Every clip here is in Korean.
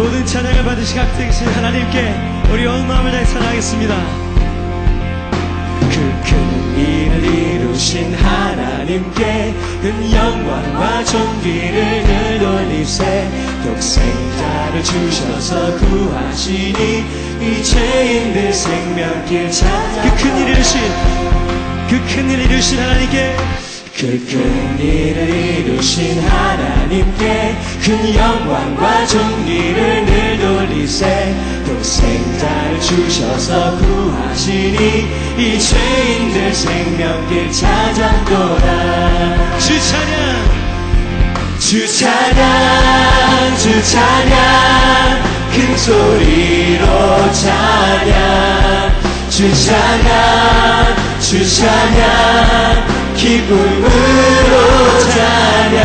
모든 찬양을 받으신 각되신 하나님께 우리 온 마음을 다해 사랑하겠습니다. 그 큰 일을 이루신 하나님께 큰 영광과 존귀를 늘 돌리세 독생자를 주셔서 구하시니 이 죄인들 생명길 찾아 그큰 일을 이루신 그 큰 일을 이루신 하나님께 그큰 일을 이루신 하나님께 큰 영광과 존귀를 늘 돌리세. 독생자를 주셔서 구하시니 이 죄인들 생명길 찾았도다 주 찬양 주 찬양 주 찬양 큰 소리로 찬양. 주 찬양 주 찬양 기쁨으로 찬양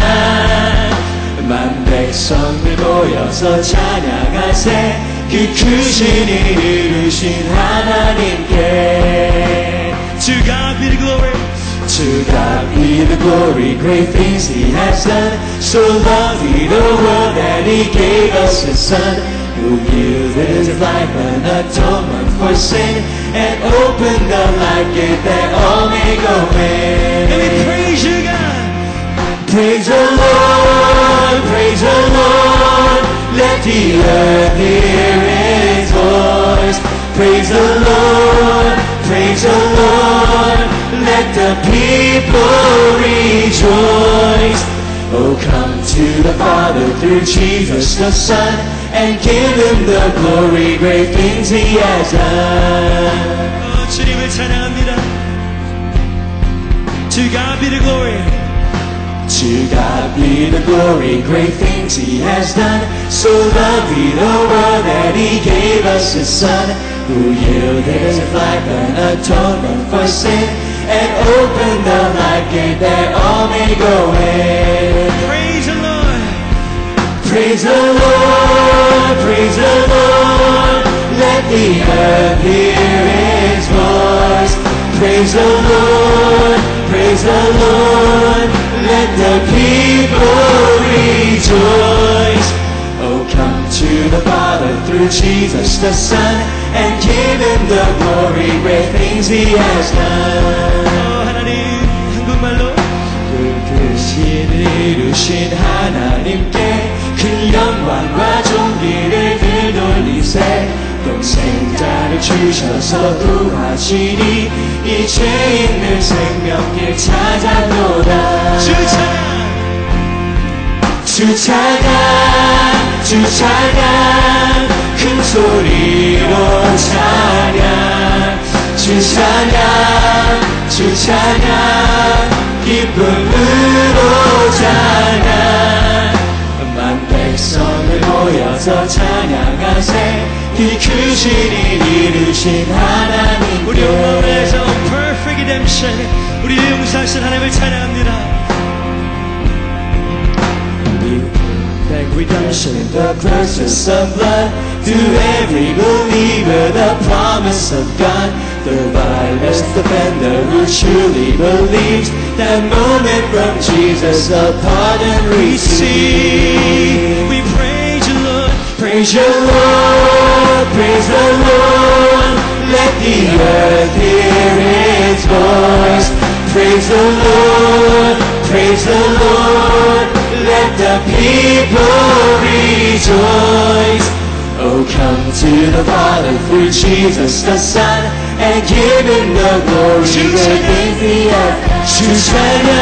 만 백성들 모여서 찬양하세 그 크신 일 이루신 하나님께 To God be the glory To God be the glory, great things He has done. So loved He the world that He gave us His Son, who yielded His life an atonement for sin, and opened the light gate that all may go And we in. praise you God Praise the Lord, praise the Lord. Let the earth hear His voice. Praise the Lord, praise the Lord. Let the people rejoice. Oh, come to the Father through Jesus the Son and give Him the glory, great things He has done. 어, 주님을 찬양합니다 To God be the glory To God be the glory, great things He has done. So loved He the world that He gave us His Son, who yielded His life an atonement for sin, and opened the light gate that all may go in. Praise the Lord Praise the Lord, praise the Lord. Let the earth hear His voice. Praise the Lord, praise the Lord. Let the people rejoice. Oh, come to the Father through Jesus the Son and give Him the glory, great things He has done. 어, 하나님 한국말로 그 크신 이루신 하나님께 큰 영광과 존귀를 늘 돌리세. 동생 자를 주셔서 구하시니 이 죄인들 생명길 찾아도다 주 찬양 주 찬양 주 찬양 큰 소리로 찬양. 주 찬양 주 찬양 기쁨 이 크신 일 이루신 우리 온 마음을 하나님께 해서 Perfect Redemption 우리를 용서하신 하나님을 찬양합니다 Thank redemption, the purchase of blood to every believer, the promise of God, the vilest offender who truly believes that moment from Jesus a pardon receive. We praise you Lord Praise the Lord, praise the Lord, let the earth hear its voice. Praise the Lord, praise the Lord, let the people rejoice. Oh, come to the Father through Jesus the Son, and give him the glory that things the earth. Hosanna,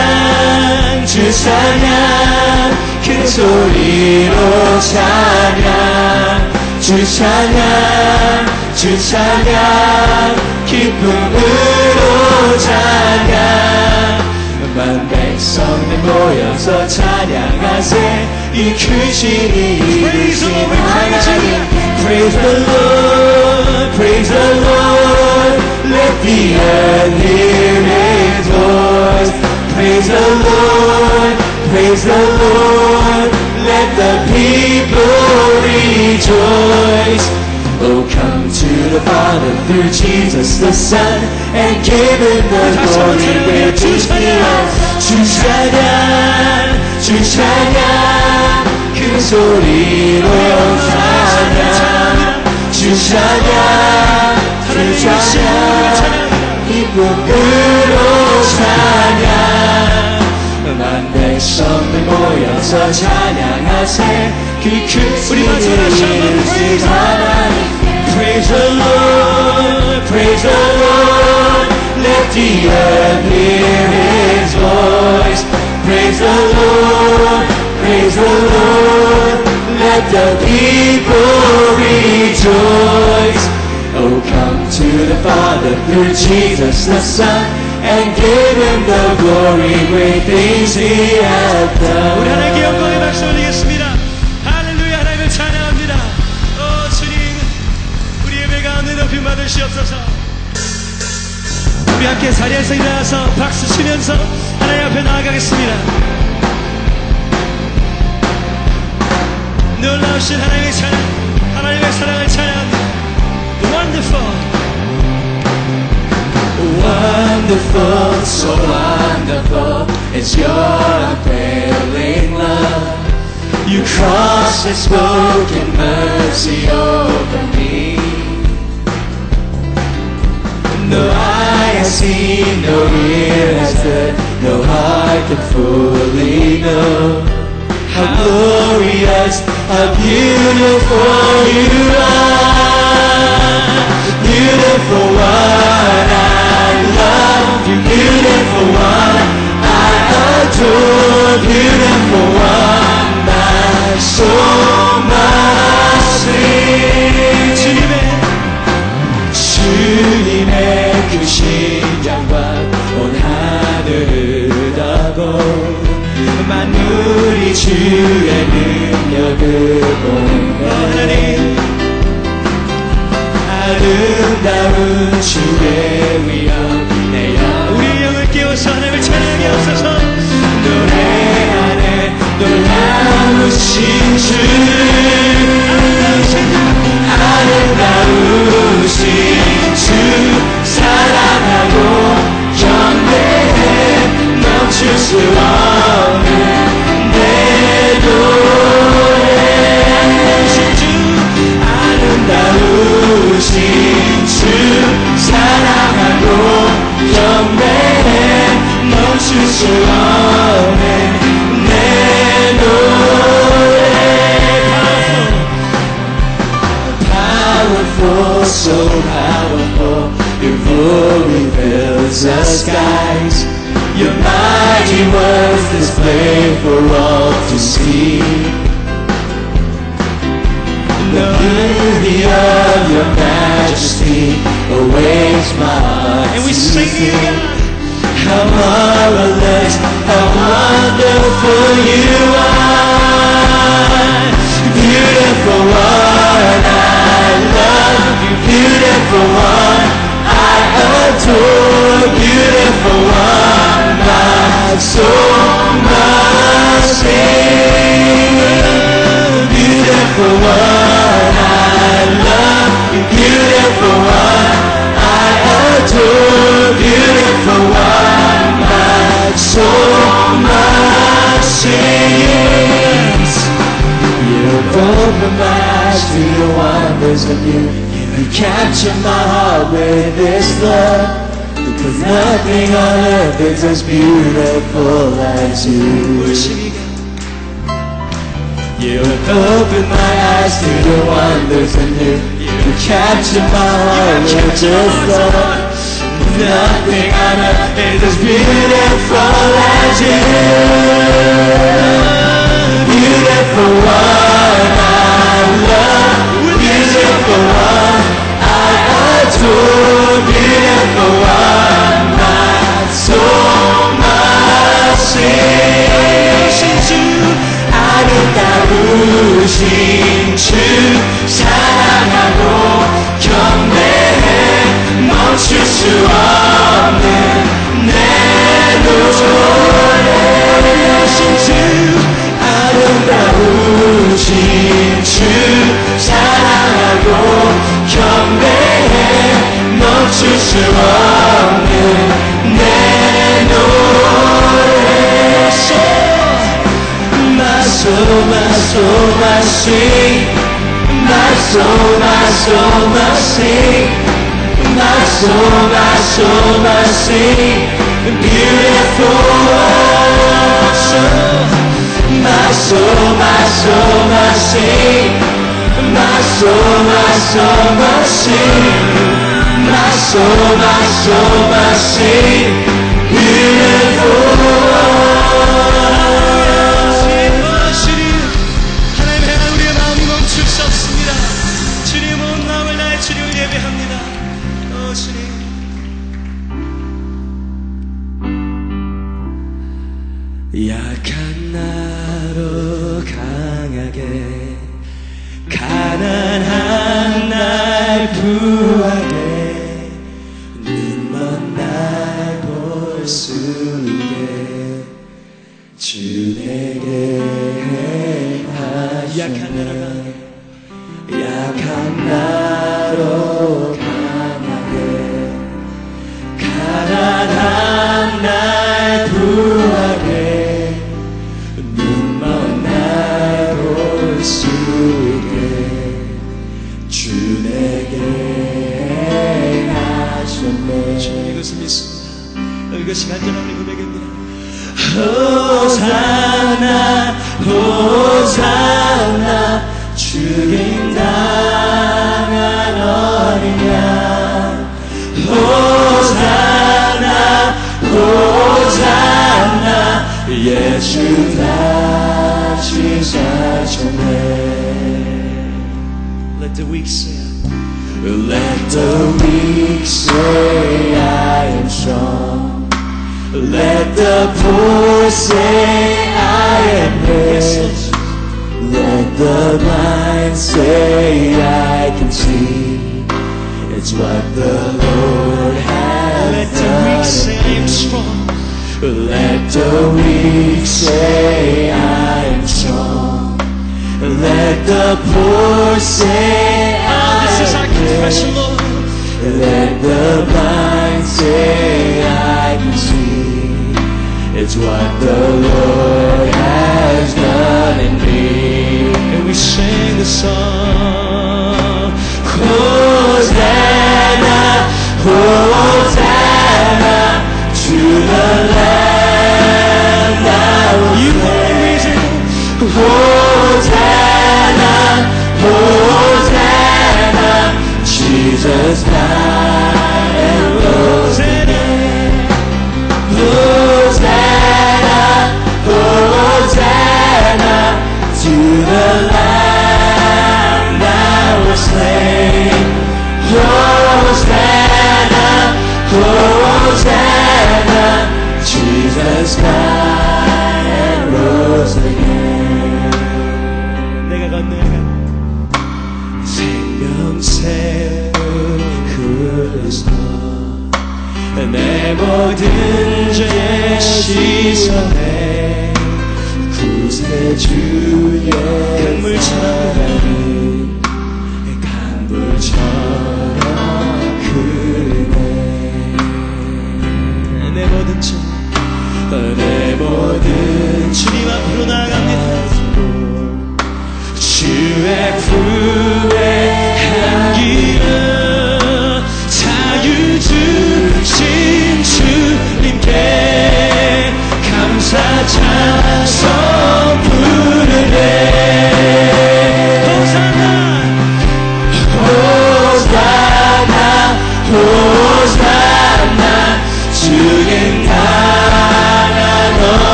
Hosanna. 큰 소리로 찬양, 주 찬양, 주 찬양, 기쁨으로 찬양. 만 백성들 모여서 찬양하세 이 크신 이 Praise the Lord, we praise you. 하나님 Praise the Lord, praise the Lord Let the earth hear His voice Praise the Lord, praise the Lord Let the people rejoice Oh, come to the Father through Jesus the Son and give Him the 다시 한번 glory 찬양해요. where 주 He 찬양. is. 주 찬양, 주 찬양, 큰 큰 소리로 찬양 주 찬양 주 찬양 기쁨으로 찬양 만 백성들 모여서 찬양하세 그큰 우리 마지막 다시 한번 praise 하나님 Praise the Lord, praise the Lord Let the earth hear his voice Praise the Lord, praise the Lord Let the people rejoice Oh, come to the Father through Jesus the Son And give him the glory, great things he 우리 done 하나님께 영광의 박수 올리겠습니다. 할렐루야 하나님을 찬양합니다. 어 주님 우리 예배 가운데 높이 받으시옵소서. 우리 함께 자리에서 일어나서 박수 치면서 하나님 앞에 나아가겠습니다. 놀라우신 하나님의 찬양, 하나님의 사랑을 찬양합니다. Wonderful. Wonderful, so wonderful is your unfailing love. Your cross spoke spoken mercy over me. No eye has seen, no ear has heard, no heart can fully know how glorious, how beautiful you are. 주의 어, 하나님 아름다운 주의 위엄 내 영. 우리의 영을 깨워서 하나님을 찬양하게 하옵소서. 노래하네 놀라우신 주 아름다우신 주 사랑하고 경배해 멈출 수 없는 아름다우신 주 사랑하고 경배해 멈출 수 없는 내 노래 Powerful, so powerful Your glory fills the skies Your mighty words display for all to see The beauty of your majesty awaits my heart And we sing sing. God. How marvelous, how wonderful you are. Beautiful one, I love you. Beautiful one, I adore. Beautiful one, my soul must sing. Beautiful one, I love you. Beautiful one, I adore. Beautiful one. You've opened my eyes to the wonders of you. You captured my heart with this nothing on earth is as beautiful as you. You opened my eyes to the wonders of you. You catch them all It's just love Nothing on earth is as beautiful as you Beautiful one I love Beautiful one I adore Beautiful one my soul, my sin I need that wishing to shine 향하고 경배해. 멈출 수 없는 내 노래 하신 주 아름다우신 주 사랑하고 경배해. 멈출 수 없는 내 노래 마소 마소 마시 My soul, my soul must sing. My soul, my soul must sing. Beautiful soul. My soul, my soul must sing. My soul, my soul must sing. My soul, my soul must sing. Beautiful.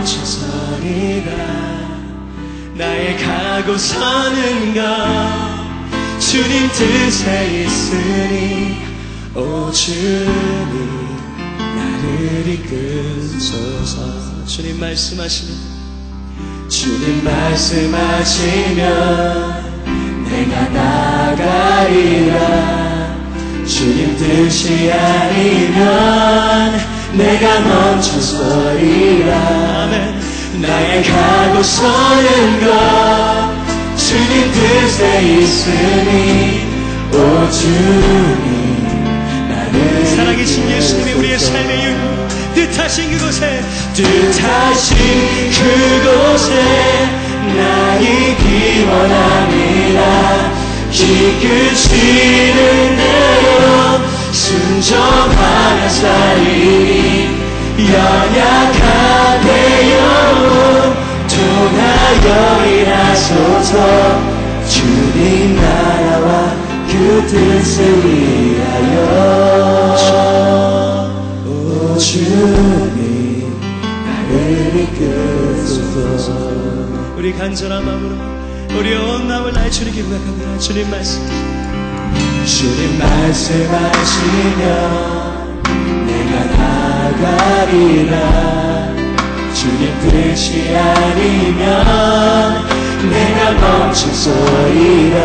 멈춰서리라 나의 가고 서는 것. 주님 뜻에 있으니 오 주님 나를 이끌소서. 주님 말씀하시면 주님 말씀하시면 내가 나가리라. 주님 뜻이 아니면 내가 멈춰서리라. 나의 가고 서는 것 주님 뜻에 있으니 오 주님 나를 살아계신 예수님이 우리의 삶의 뜻하신 그곳에 뜻하신 그곳에 나 있기 원합니다 이끄시는 대로 순종하며 살리니 연약한 내 영혼 통하여 일하소서. 주님 나라와 그 뜻을 위하여. 오 주님 나를 이끌소서. 우리 간절한 마음으로 우리 온 마음을 나의 주님께 부탁합니다. 주님 말씀 주님 말씀하시면 내가 나가리라. 주님 뜻이 아니면 내가 멈춰서리라.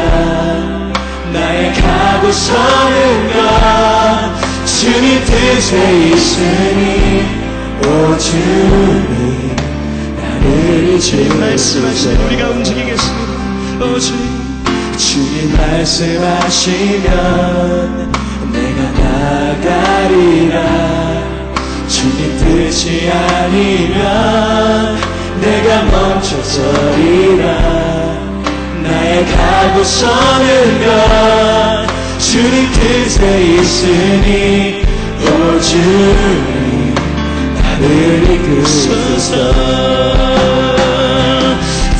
나의 가고 서는 것 주님 뜻에 있으니 오 주님 나를 말씀하시면 이끌소서 우리가 움직이겠습니다. 오 주님 주님 말씀하시면 내가 나가리라. 주님 뜻이 아니면 내가 멈춰서리라. 나의 가고 서는 것 주님 뜻에 있으니 오 주님 나를 이끌소서.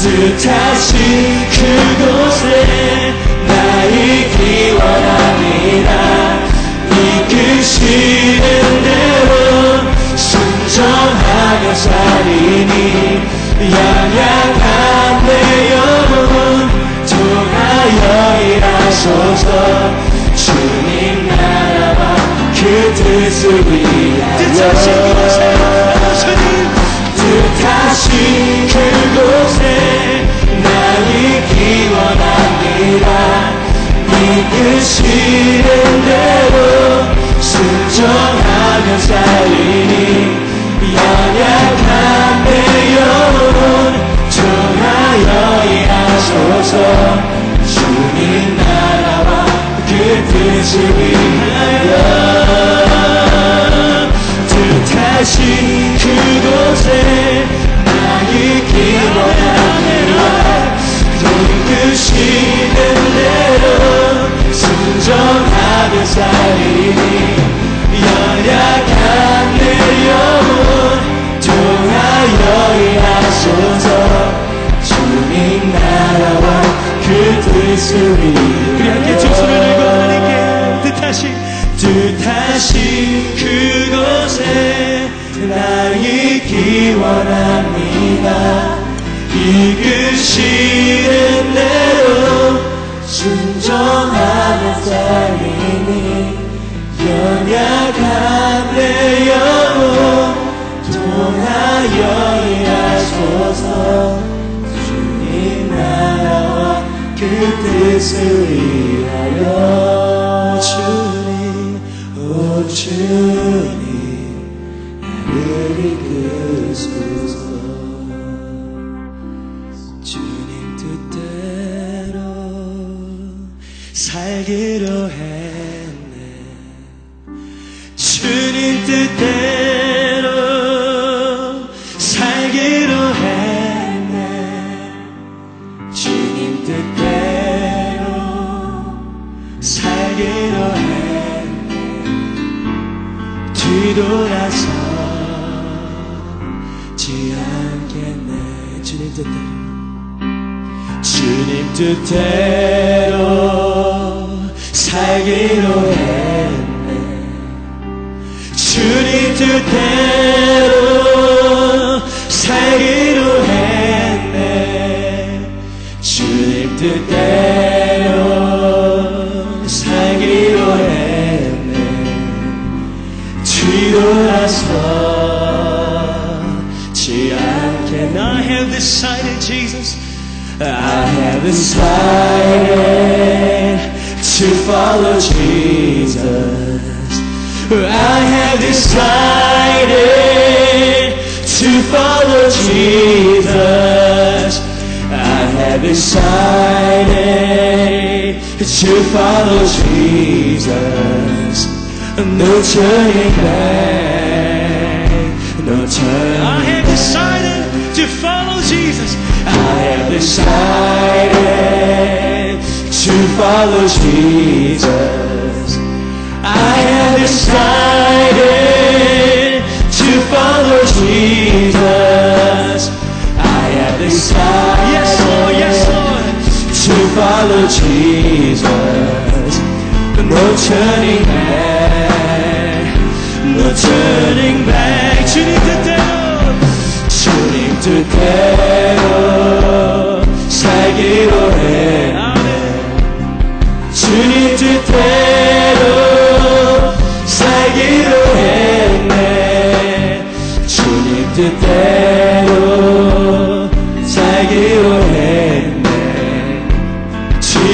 뜻하신 그곳에 나 있기 원합니다 이끄시는 대로 순종하며 살리니 연약한 내 영혼 통하여 일하소서. 주님 나라와 그 뜻을 뜻하신 위하여 오 주님 뜻하신 그곳에 나 있기 원합니다 이끄시는 대로 순종하며 살리니 연약한 내 영혼 정하여 이하소서 주님 나라와 그 뜻을 위하여 뜻하신 그곳에 나의 기도하며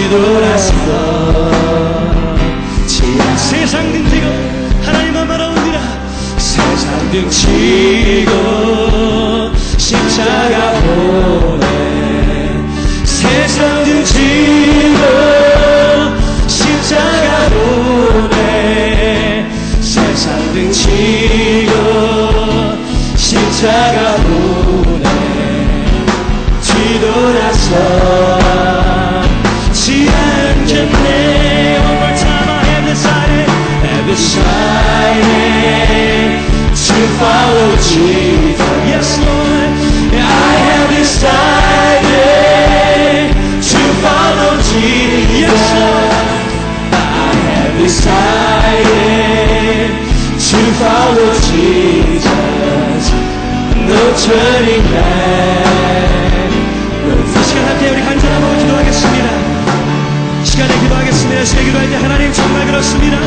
돌아서 지않 세상 등지고 하나님만 바라옵니다. 세상 등치고 십자가 보내 세상 등치고 십자가 보내 세상 등치고 십자가 보내 뒤돌아서 decided to follow 이 시간 함께 우리 간절함으로 기도하겠습니다. 시간에 기도하겠습니다. 새 기도할 때 하나님 정말 그렇습니다.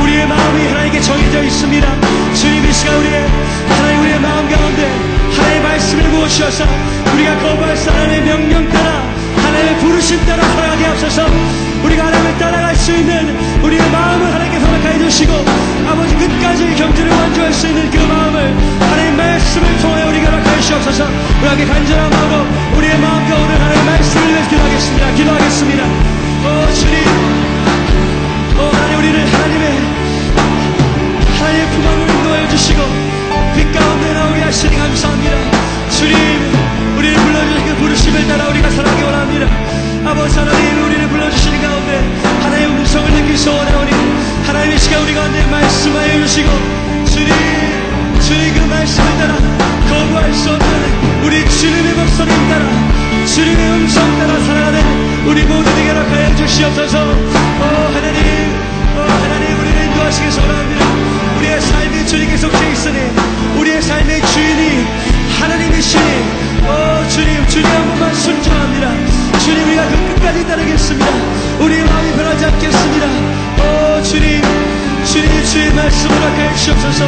우리의 마음이 하나님께 정해져 있습니다. 주님 이 시간 우리의 하나님 우리의 마음 가운데 하나님의 말씀을 부으셔서 우리가 거부할 수 하나님의 명령 따라 하나님의 부르심 따라 살아가게 하소서 우리가 하나님을 따라갈 수 있는 우리의 마음을 하나님께 허락하여 주시고 아버지 끝까지 경주를 완주할 수 있는 그 마음을 하나님 말씀을 통해 우리가 허락하여 주시옵소서. 우리 함께 간절한 마음으로 우리의 마음 가운데 하나님의 말씀을 위해 기도하겠습니다. 기도하겠습니다. 오 주님. 오 하나님 우리를 하나님의 하나님의 품 안으로 인도하여 주시고 빛 가운데 나오게 하시니 감사합니다. 주님 우리를 불러주신 그 부르심을 따라 우리가 살아가기 원합니다. 아버지 하나님 우리를 불러주시는 가운데 하나님의 음성을 느낄 수 원하오니 하나님의 시간 우리 가운데 말씀하여 주시고 주님 주님 그 말씀을 따라 거부할 수 없는 우리 주님의 목소리 따라 주님의 음성 따라 살아가는 우리 모두에게 허락하여 주시옵소서. 오 하나님 오 하나님 우리를 인도하시기 소원합니다. 우리의 삶이 주님께 속해 있으니 우리의 삶의 주인이 하나님이시니. 오 순종합니다. 주님 우리가 그 끝까지 따르겠습니다. 우리의 마음이 변하지 않겠습니다. 오 주님 주님 주의 말씀을 허락하여 주옵소서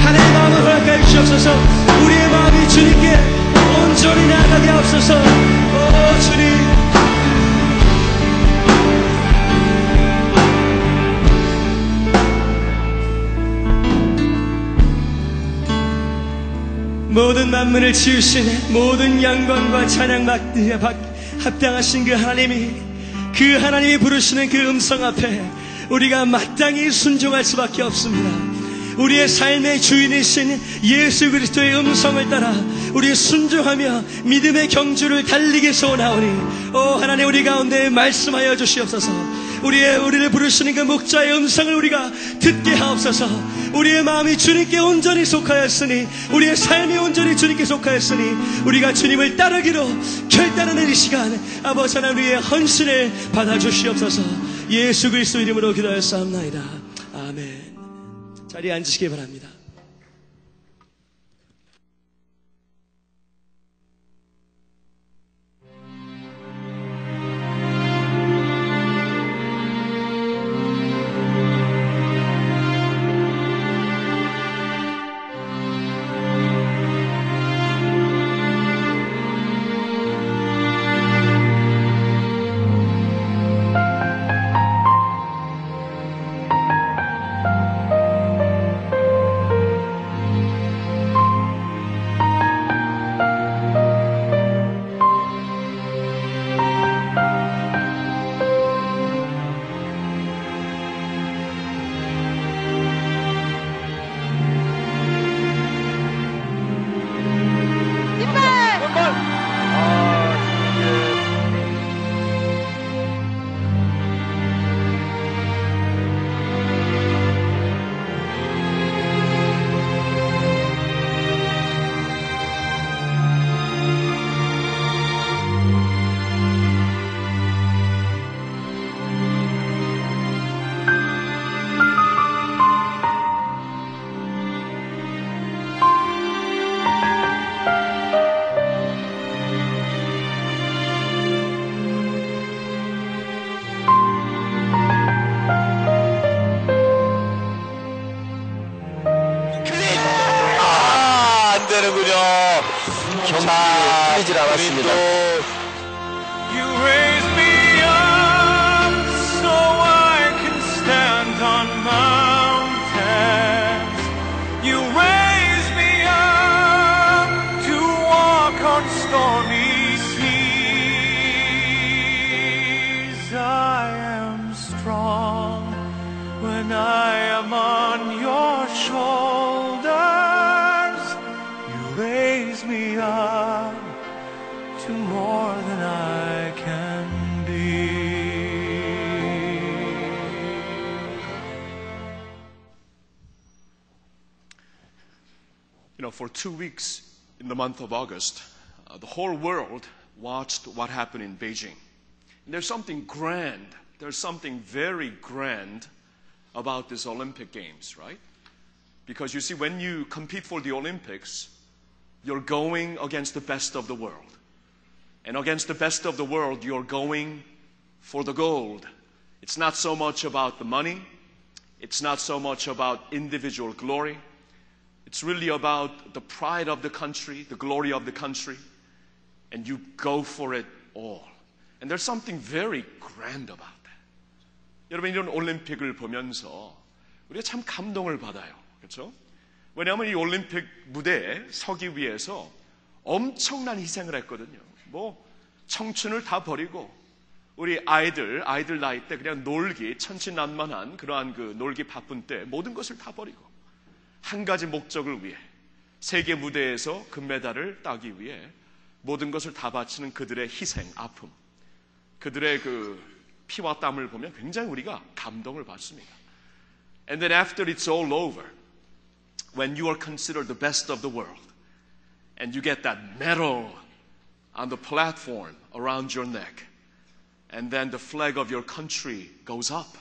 하나님의 마음을 허락하여 주옵소서 우리의 마음이 주님께 온전히 나아가게 하옵소서 오 주님 모든 만물을 지으신 모든 영광과 찬양 받- 합당하신 그 하나님이 그 하나님이 부르시는 그 음성 앞에 우리가 마땅히 순종할 수밖에 없습니다. 우리의 삶의 주인이신 예수 그리스도의 음성을 따라 우리 순종하며 믿음의 경주를 달리기 소원하오니 오 하나님 우리 가운데 말씀하여 주시옵소서 우리의 우리를 부르시는 그 목자의 음성을 우리가 듣게 하옵소서 우리의 마음이 주님께 온전히 속하였으니 우리의 삶이 온전히 주님께 속하였으니 우리가 주님을 따르기로 결단하는 이 시간 아버지 하나님 우리의 헌신을 받아 주시옵소서. 예수 그리스도 이름으로 기도하였사옵나이다. 아멘. 자리에 앉으시기 바랍니다 two weeks in the month of August, uh, the whole world watched what happened in Beijing. And there's something grand, there's something very grand about these Olympic Games, right? Because you see, when you compete for the Olympics, you're going against the best of the world. And against the best of the world, you're going for the gold. It's not so much about the money, it's not so much about individual glory. It's really about the pride of the country, the glory of the country, and you go for it all. And there's something very grand about that. 여러분 이런 올림픽을 보면서 우리가 참 감동을 받아요. 그렇죠? 왜냐하면 이 올림픽 무대에 서기 위해서 엄청난 희생을 했거든요. 뭐 청춘을 다 버리고 우리 아이들 아이들 나이 때 그냥 놀기 천진난만한 그러한 그 놀기 바쁜 때 모든 것을 다 버리고 한 가지 목적을 위해 세계 무대에서 금메달을 따기 위해 모든 것을 다 바치는 그들의 희생, 아픔, 그들의 그 피와 땀을 보면 굉장히 우리가 감동을 받습니다. And then after it's all over, when you are considered the best of the world, and you get that medal on the platform around your neck, and then the flag of your country goes up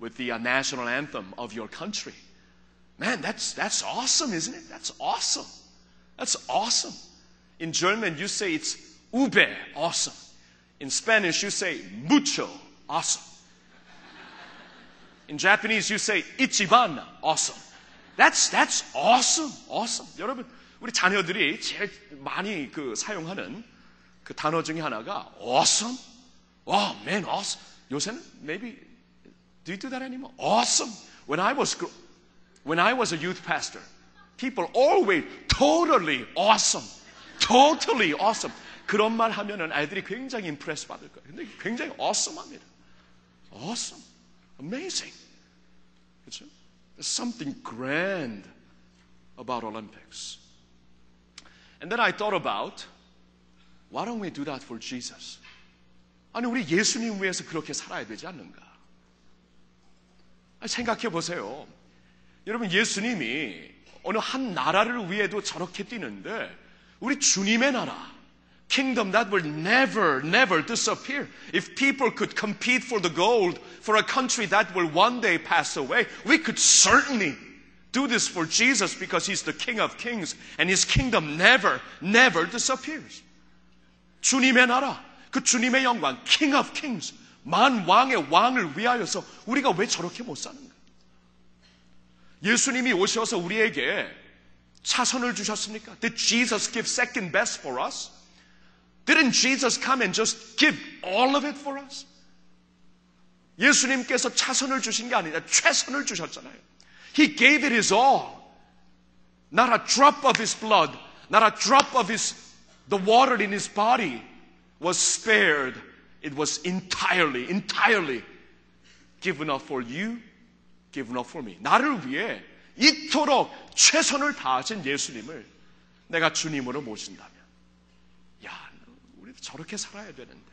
with the uh, national anthem of your country. Man, that's, that's awesome, isn't it? That's awesome. That's awesome. In German, you say it's ube, awesome. In Spanish, you say mucho, awesome. In Japanese, you say ichiban, awesome. That's, that's awesome, awesome. 여러분, 우리 자녀들이 제일 많이 그 사용하는 그 단어 중에 하나가 awesome. Oh, man, awesome. 요새는 maybe, do you do that anymore? Awesome. When I was, gr- when I was a youth pastor, people always totally awesome. Totally awesome. 그런 말 하면은 아이들이 굉장히 임프레스 받을 거예요. 근데 굉장히 awesome합니다. Awesome. Amazing. 그렇죠? There's something grand about Olympics. And then I thought about why don't we do that for Jesus? 아니 우리 예수님 위해서 그렇게 살아야 되지 않는가? 아니, 생각해 보세요. 여러분 예수님이 어느 한 나라를 위해도 저렇게 뛰는데 우리 주님의 나라 kingdom that will never never disappear if people could compete for the gold for a country that will one day pass away we could certainly do this for Jesus because he's the king of kings and his kingdom never never disappears 주님의 나라 그 주님의 영광 king of kings 만 왕의 왕을 위하여서 우리가 왜 저렇게 못 사는가 예수님이 오셔서 우리에게 차선을 주셨습니까? Did Jesus give second best for us? Didn't Jesus come and just give all of it for us? 예수님께서 차선을 주신 게 아니라 최선을 주셨잖아요. He gave it his all. Not a drop of his blood, not a drop of his the water in his body was spared. It was entirely, entirely given up for you, given up for me. 나를 위해 이토록 최선을 다하신 예수님을 내가 주님으로 모신다면, 야, 우리도 저렇게 살아야 되는데,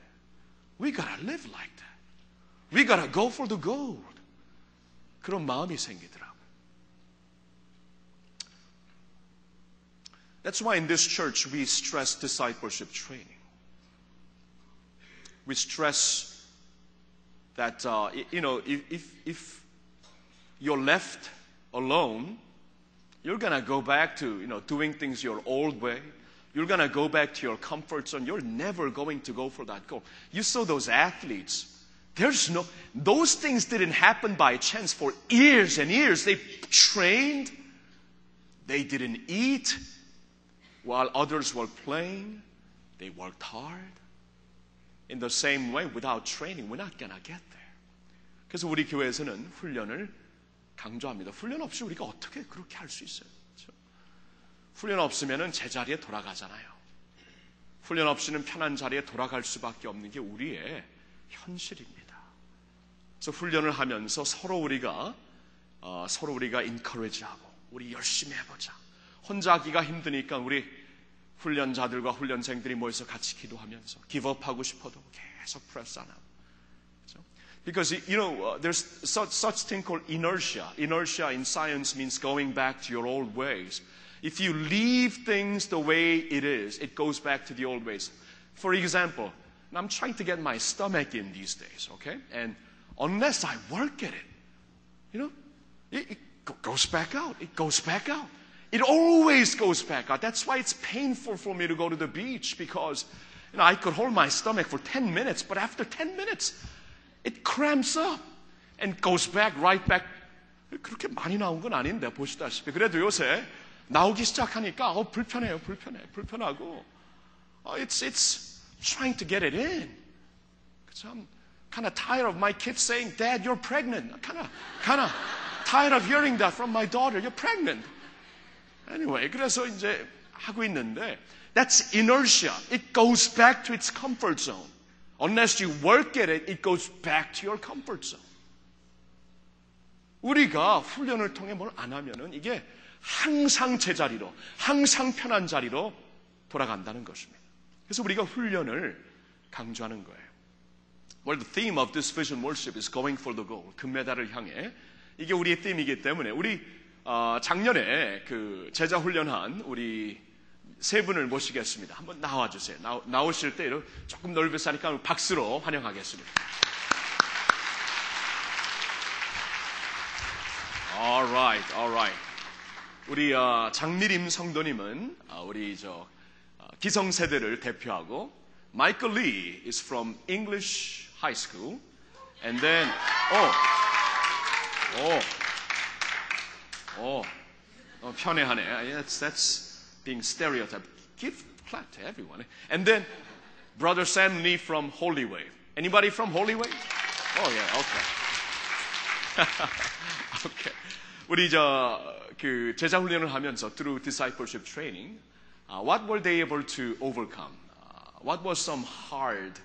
we gotta live like that. We gotta go for the gold. 그런 마음이 생기더라고. That's why in this church we stress discipleship training. We stress that, uh, you know, if, if, if you're left alone, you're going to go back to, you know, doing things your old way. You're going to go back to your comfort zone. You're never going to go for that goal. You saw those athletes. There's no, those things didn't happen by chance for years and years. They trained. They didn't eat while others were playing. They worked hard. In the same way, without training, we're not going to get there. 그래서 우리 교회에서는 훈련을 강조합니다. 훈련 없이 우리가 어떻게 그렇게 할 수 있어요? 그렇죠? 훈련 없으면 제자리에 돌아가잖아요. 훈련 없이는 편한 자리에 돌아갈 수밖에 없는 게 우리의 현실입니다. 그래서 훈련을 하면서 서로 우리가 어, 서로 우리가 인커리지하고 우리 열심히 해보자. 혼자 하기가 힘드니까 우리 훈련자들과 훈련생들이 모여서 같이 기도하면서 기업하고 싶어도 계속 프레스 안 하고. Because, you know, uh, there's such, such thing called inertia. Inertia in science means going back to your old ways. If you leave things the way it is, it goes back to the old ways. For example, I'm trying to get my stomach in these days, okay? And unless I work at it, you know, it, it goes back out. It goes back out. It always goes back out. That's why it's painful for me to go to the beach because you know, I could hold my stomach for 10 minutes, but after 10 minutes, it cramps up and goes back right back. 그렇게 많이 나온 건 아닌데 보시다시피 그래도 요새 나오기 시작하니까 어 불편해요, 불편해, 불편하고 어, it's it's trying to get it in. 그래서 I'm kind of tired of my kids saying, "Dad, you're pregnant." Kind of kind of tired of hearing that from my daughter. You're pregnant. Anyway, 그래서 이제 하고 있는데 that's inertia. It goes back to its comfort zone. Unless you work at it, it goes back to your comfort zone. 우리가 훈련을 통해 뭘 안 하면은 이게 항상 제자리로, 항상 편한 자리로 돌아간다는 것입니다. 그래서 우리가 훈련을 강조하는 거예요. Well, the theme of this vision worship is going for the goal. 금메달을 향해. 이게 우리의 them이기 때문에 우리 어, 작년에 그 제자 훈련한 우리 세 분을 모시겠습니다. 한번 나와 주세요. 나오, 나오실 때 이렇게 조금 넓으시니까 박수로 환영하겠습니다. Alright, alright. 우리 어, 장미림 성도님은 어, 우리 저 어, 기성세대를 대표하고 Michael Lee is from English High School. And then, oh, oh, oh, oh 편애하네. That's, that's being stereotyped. Give clap to everyone. And then, Brother Sam Lee from Holy Way. Anybody from Holy Way? Oh, yeah, okay. okay. 우리 저 그 제자 훈련을 하면서 through discipleship training, uh, what were they able to overcome? Uh, what was some hard,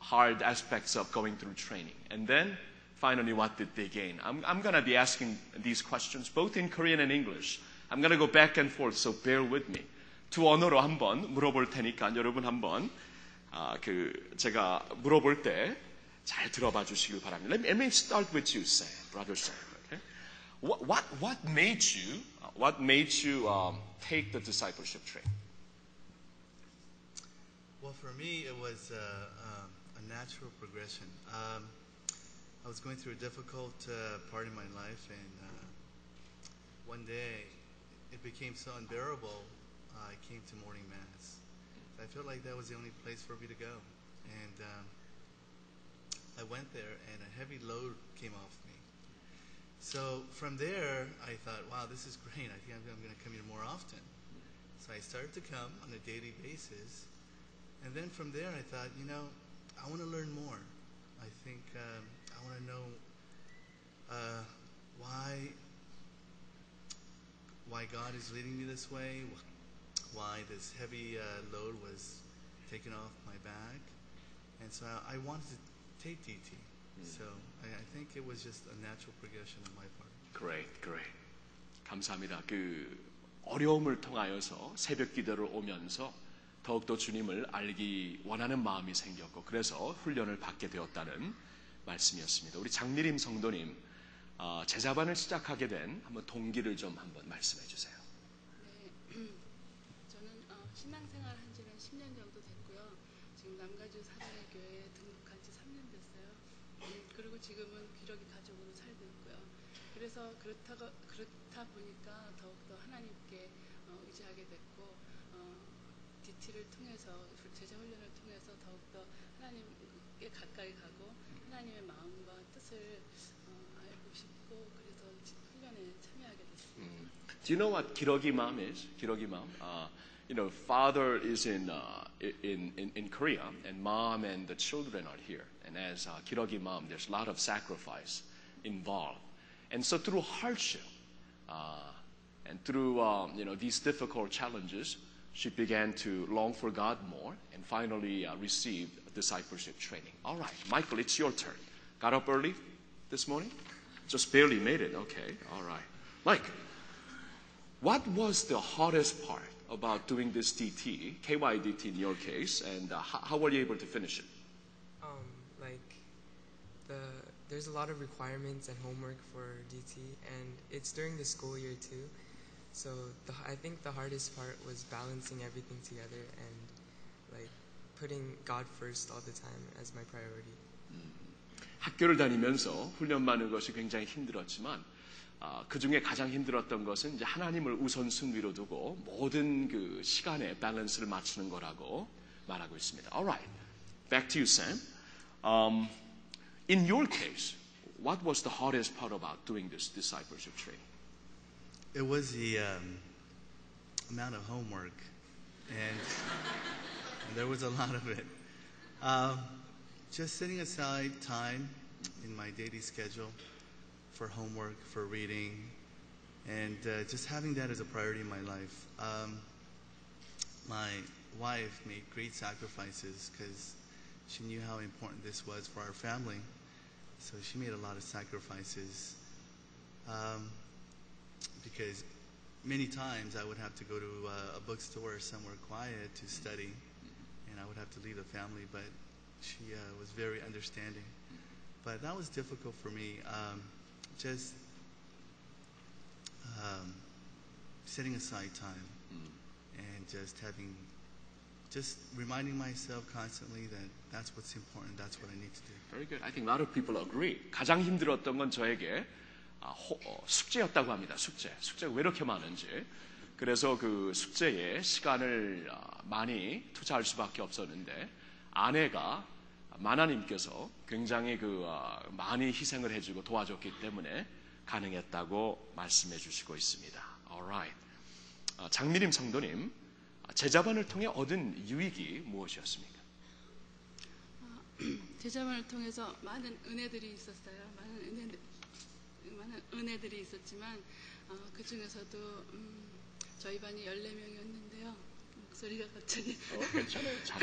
hard aspects of going through training? And then finally, what did they gain? I'm, I'm going to be asking these questions both in Korean and English. I'm going to go back and forth, so bear with me. 두 언어로 한번 물어볼 테니까 여러분 한번 아, 그 제가 물어볼 때 잘 들어봐 주시길 바랍니다. Let me, let me start with you, Sam, brother Sam. Okay? What what what made you uh, what made you um, take the discipleship training? Well, for me, it was uh, um, a natural progression. Um, I was going through a difficult uh, part in my life, and uh, one day it became so unbearable. Uh, I came to morning mass. I felt like that was the only place for me to go, and um, I went there, and a heavy load came off me. So from there, I thought, wow, this is great. I think I'm, I'm going to come here more often. So I started to come on a daily basis. And then from there, I thought, you know, I want to learn more. I think um, I want to know uh, why why God is leading me this way, wh- why this heavy uh, load was taken off my back, and so I, I wanted to take DT. So I, I think it was just a natural progression on my part. Great, great. 감사합니다. 그 어려움을 통하여서 새벽 기도를 오면서 더욱더 주님을 알기 원하는 마음이 생겼고 그래서 훈련을 받게 되었다는 말씀이었습니다. 우리 장미림 성도님 어, 제자반을 시작하게 된 한번 동기를 좀 한번 말씀해 주세요. 네, 저는 어, 신앙생활 한 지는 10년 정도 됐고요. 지금 남가주 사랑의 교회에 등록한 지 3년 됐어요. 음, 그리고 지금은 기러기 가족으로 살고 있고요. 그래서 그렇다가 그렇다 보니까 더욱더 하나님께 어, 의지하게 됐고 어, DT를 통해서 제자 훈련을 통해서 더욱더 하나님께 가까이 가고 하나님의 마음과 뜻을 어, 싶고 그래서 훈련에 참여하게 됐습니다. Do you know what 기러기 mom is? 기러기 mom. Uh, you know, father is in, uh, in, in, in Korea, and mom and the children are here. And as uh, 기러기 mom, there's a lot of sacrifice involved. And so through hardship, uh, and through um, you know these difficult challenges, she began to long for God more, and finally uh, received discipleship training. All right, Michael, it's your turn. Got up early this morning? Just barely made it. Okay, all right. Mike, what was the hardest part about doing this DT, KYDT in your case, and uh, how, how were you able to finish it? Um, like the there's a lot of requirements and homework for DT, and it's during the school year too. So the, I think the hardest part was balancing everything together and like putting God first all the time as my priority. 학교를 다니면서 훈련받는 것이 굉장히 힘들었지만 아, 그 중에 가장 힘들었던 것은 이제 하나님을 우선순위로 두고 모든 그 시간에 밸런스를 맞추는 거라고 말하고 있습니다. Alright, back to you, Sam. Um, in your case, what was the hardest part about doing this discipleship training? It was the um, amount of homework, and, and there was a lot of it. Um, just setting aside time in my daily schedule for homework, for reading, and uh, just having that as a priority in my life. Um, my wife made great sacrifices because she knew how important this was for our family. So she made a lot of sacrifices. Um, because many times I would have to go to uh, a bookstore or somewhere quiet to study, and I would have to leave the family. But she uh, was very understanding. But that was difficult for me. Um, just um, setting aside time and just having, just reminding myself constantly that that's what's important. That's what I need to do. Very good. I think a lot of people agree. 가장 힘들었던 건 저에게 아, 호- 어, 숙제였다고 합니다. 숙제. 숙제가 왜 이렇게 많은지. 그래서 그 숙제에 시간을 아, 많이 투자할 수밖에 없었는데 아내가 마나님께서 굉장히 그 아, 많이 희생을 해주고 도와줬기 때문에 가능했다고 말씀해 주시고 있습니다. Alright. 아, 장미림 성도님, 아, 제자반을 통해 얻은 유익이 무엇이었습니까? 제자만을 통해서 많은 은혜들이 있었어요. 많은 은혜들, 많은 은혜들이 있었지만 어, 그 중에서도 음, 저희 반이 14명이었는데요. 목소리가 갑자기 어, 괜찮아요. 잘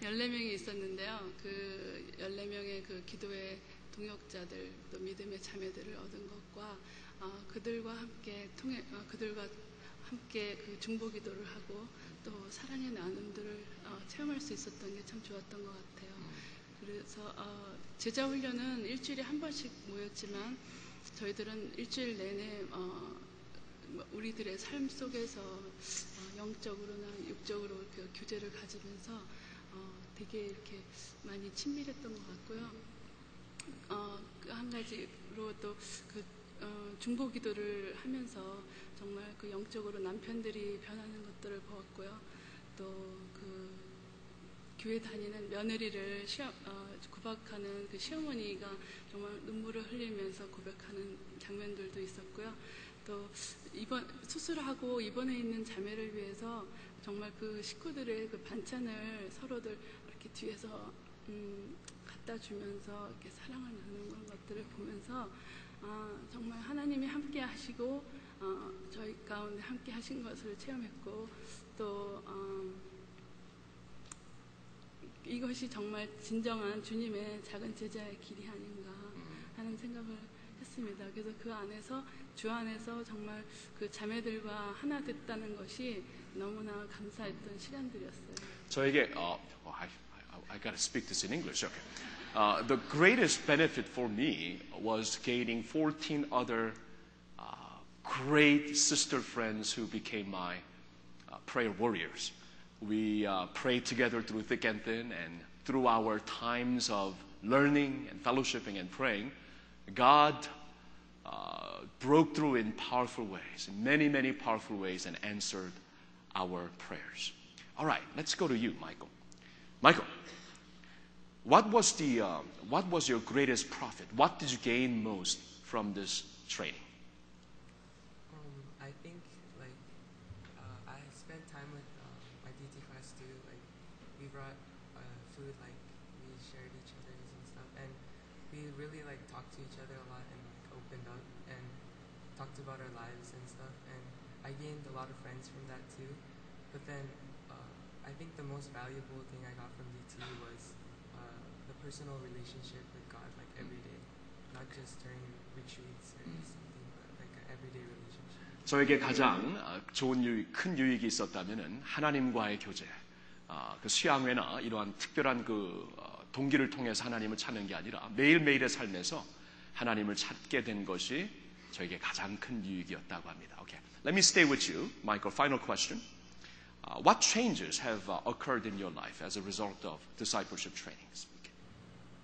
14명이 있었는데요. 그 14명의 그 기도의 동역자들 또 믿음의 자매들을 얻은 것과 어, 그들과 함께 통해 어, 그들과 함께 그 중보 기도를 하고 또 사랑의 나눔들을 어, 체험할 수 있었던 게 참 좋았던 것 같아요. 그래서 어, 제자 훈련은 일주일에 한 번씩 모였지만 저희들은 일주일 내내 어, 뭐 우리들의 삶 속에서 어, 영적으로나 육적으로 그 교제를 가지면서 어, 되게 이렇게 많이 친밀했던 것 같고요. 어, 그한 가지로 또그 어, 중보 기도를 하면서 정말 그 영적으로 남편들이 변하는 것들을 보았고요. 또 그 교회 다니는 며느리를 시험, 어, 구박하는 그 시어머니가 정말 눈물을 흘리면서 고백하는 장면들도 있었고요. 또 이번 수술하고 입원해 있는 자매를 위해서 정말 그 식구들의 그 반찬을 서로들 이렇게 뒤에서 음, 갖다 주면서 이렇게 사랑을 나누는 그런 것들을 보면서 아, 정말 하나님이 함께 하시고 어, 저희 가운데 함께 하신 것을 체험했고 또 어, 이것이 정말 진정한 주님의 작은 제자의 길이 아닌가 하는 생각을 했습니다. 그래서 그 안에서 주 안에서 정말 그 자매들과 하나 됐다는 것이 너무나 감사했던 시간들이었어요. 저에게 어, oh, I, I gotta speak this in English. Okay. Uh, the greatest benefit for me was gaining 14 other uh, great sister friends who became my uh, prayer warriors. We uh, prayed together through thick and thin, and through our times of learning and fellowshipping and praying, God uh, broke through in powerful ways, in many, many powerful ways, and answered our prayers. All right, let's go to you, Michael. Michael, what was the uh, what was your greatest profit? What did you gain most from this training? Um, I think like uh, I spent time with um, my DT class too. Like we brought uh, food, like we shared each other's and stuff, and we really like talked to each other a lot and like opened up and talked about our lives and stuff. And I gained a lot of friends from that too. But then uh, I think the most valuable thing I got from DT was personal relationship with God, like every day, not just during retreats or something, but like an everyday relationship. 저에게 가장 어, 좋은 유익, 큰 유익이 있었다면은 하나님과의 교제, 아, 그 수양회나 이러한 특별한 그 어, 동기를 통해서 하나님을 찾는 게 아니라 매일매일의 삶에서 하나님을 찾게 된 것이 저에게 가장 큰 유익이었다고 합니다. Okay. Let me stay with you. Michael, final question. Uh, what changes have uh, occurred in your life as a result of discipleship trainings?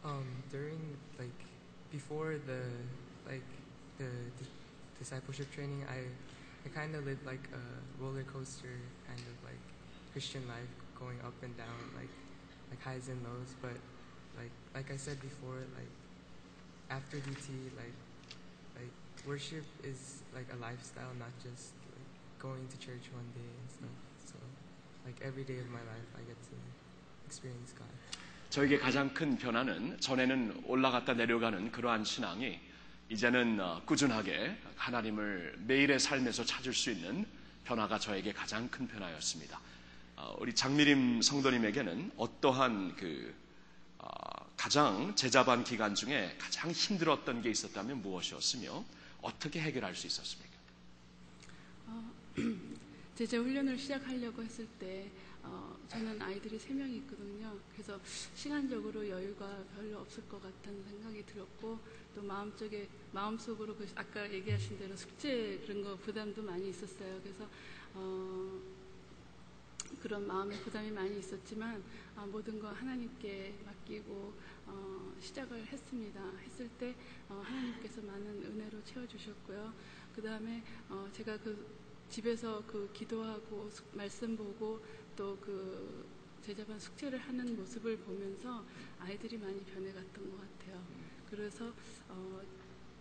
Um, during like before the like the di- discipleship training, I I kind of lived like a roller coaster kind of like Christian life, going up and down, like like highs and lows. But like like I said before, like after DT, like like worship is like a lifestyle, not just like going to church one day and stuff. So like every day of my life, I get to experience God. 저에게 가장 큰 변화는 전에는 올라갔다 내려가는 그러한 신앙이 이제는 어, 꾸준하게 하나님을 매일의 삶에서 찾을 수 있는 변화가 저에게 가장 큰 변화였습니다. 어, 우리 장미림 성도님에게는 어떠한 그 어, 가장 제자반 기간 중에 가장 힘들었던 게 있었다면 무엇이었으며 어떻게 해결할 수 있었습니까? 제자 훈련을 시작하려고 했을 때 어, 저는 아이들이 세 명이 있거든요. 그래서 시간적으로 여유가 별로 없을 것 같다는 생각이 들었고 또 마음속에 마음속으로 그 아까 얘기하신 대로 숙제 그런 거 부담도 많이 있었어요. 그래서 어, 그런 마음의 부담이 많이 있었지만 아, 모든 거 하나님께 맡기고 어, 시작을 했습니다. 했을 때 어, 하나님께서 많은 은혜로 채워주셨고요. 그 다음에 어, 제가 그 집에서 그 기도하고 수- 말씀 보고 또 그 제자반 숙제를 하는 모습을 보면서 아이들이 많이 변해갔던 것 같아요. 그래서 어,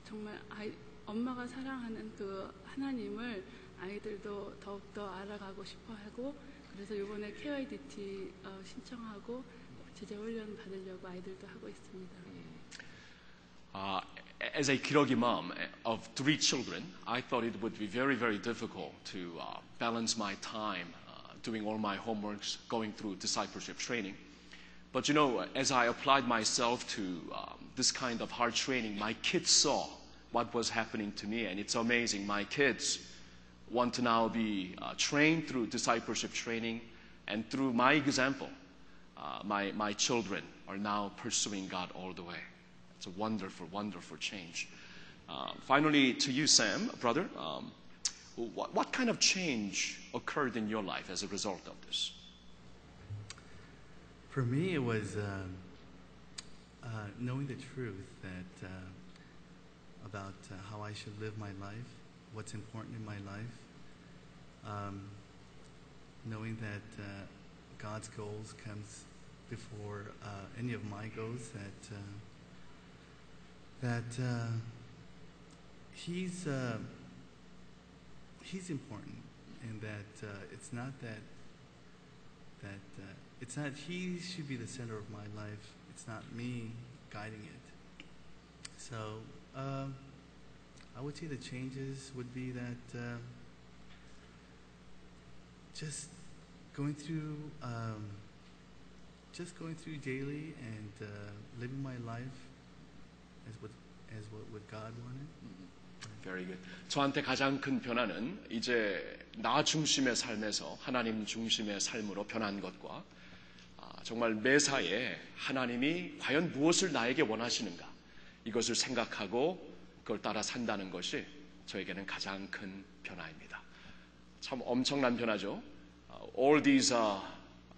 정말 아이, 엄마가 사랑하는 그 하나님을 아이들도 더욱더 알아가고 싶어 하고 그래서 이번에 KYDT 어, 신청하고 제자 훈련 받으려고 아이들도 하고 있습니다. Uh, as a Kirogi mom of three children, I thought it would be very, very difficult to uh, balance my time doing all my homeworks, going through discipleship training. But you know, as I applied myself to um, this kind of hard training, my kids saw what was happening to me, and it's amazing. My kids want to now be uh, trained through discipleship training, and through my example, uh, my, my children are now pursuing God all the way. It's a wonderful, wonderful change. Uh, finally, to you, Sam, brother, um, what, what kind of change occurred in your life as a result of this? For me, it was um, uh, knowing the truth that uh, about uh, how I should live my life, what's important in my life, um, knowing that uh, God's goals comes before uh, any of my goals. That uh, that uh, He's uh, He's important, and that uh, it's not that that uh, it's not he should be the center of my life. It's not me guiding it. So um, I would say the changes would be that uh, just going through, um, just going through daily and uh, living my life as what as what, what God wanted. Very good. 저한테 가장 큰 변화는 이제 나 중심의 삶에서 하나님 중심의 삶으로 변한 것과 아, 정말 매사에 하나님이 과연 무엇을 나에게 원하시는가 이것을 생각하고 그걸 따라 산다는 것이 저에게는 가장 큰 변화입니다. 참 엄청난 변화죠. Uh, all these uh,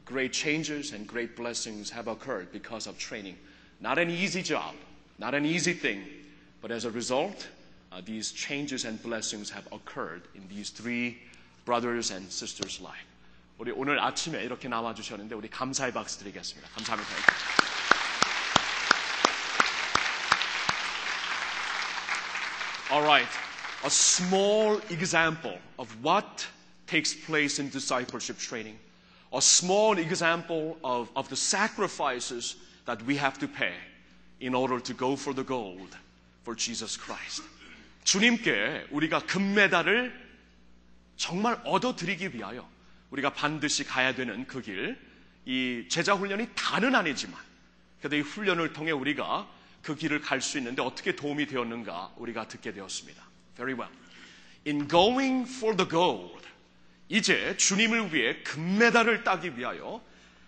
great changes and great blessings have occurred because of training. Not an easy job, not an easy thing, but as a result, uh, these changes and blessings have occurred in these three brothers and sisters' life. 우리 오늘 아침에 이렇게 나와 주셨는데 우리 감사의 박수 드리겠습니다. 감사합니다. All right. A small example of what takes place in discipleship training. A small example of, of the sacrifices that we have to pay in order to go for the gold for Jesus Christ. 주님께 우리가 금메달을 정말 얻어드리기 위하여 우리가 반드시 가야 되는 그 길, 이 제자 훈련이 다는 아니지만, 그래도 이 훈련을 통해 우리가 그 길을 갈 수 있는데 어떻게 도움이 되었는가 우리가 듣게 되었습니다. Very well. In going for the gold, 이제 주님을 위해 금메달을 따기 위하여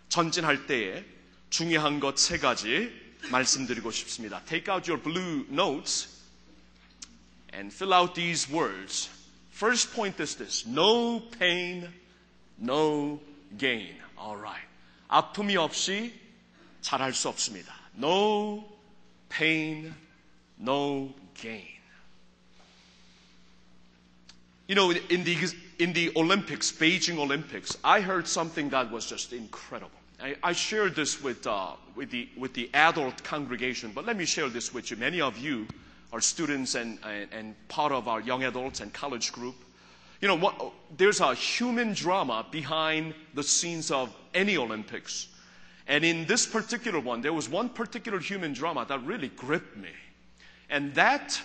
전진할 때에 중요한 것 세 가지 말씀드리고 싶습니다. Take out your blue notes and fill out these words. First point is this no pain, no gain. Alright. 아픔이 없이 잘할 수 없습니다. No pain, no gain. You know, in the, in the Olympics, Beijing Olympics, I heard something that was just incredible. I, I shared this with, uh, with, the, with the adult congregation, but let me share this with you. Many of you are students and, and, and part of our young adults and college group. You know, what, there's a human drama behind the scenes of any Olympics. And in this particular one, there was one particular human drama that really gripped me. And that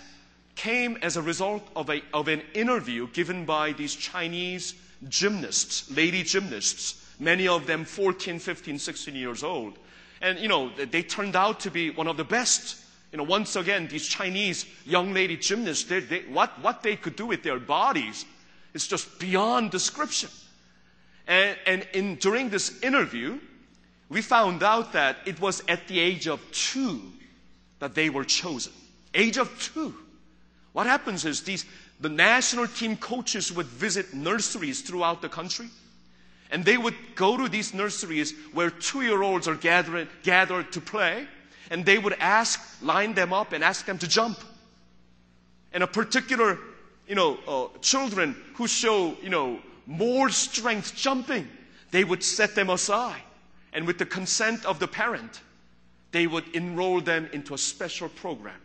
came as a result of, a, of an interview given by these Chinese gymnasts, lady gymnasts, many of them 14, 15, 16 years old. And, you know, they turned out to be one of the best. You know, once again, these Chinese young lady gymnasts, they, they, what, what they could do with their bodies is just beyond description. And, and in, during this interview, we found out that it was at the age of two that they were chosen. Age of two. What happens is these, the national team coaches would visit nurseries throughout the country. And they would go to these nurseries where two year olds are gathered, gathered to play. And they would ask, line them up and ask them to jump. And a particular you know, uh, children who show, you know, more strength jumping, they would set them aside. And with the consent of the parent, they would enroll them into a special program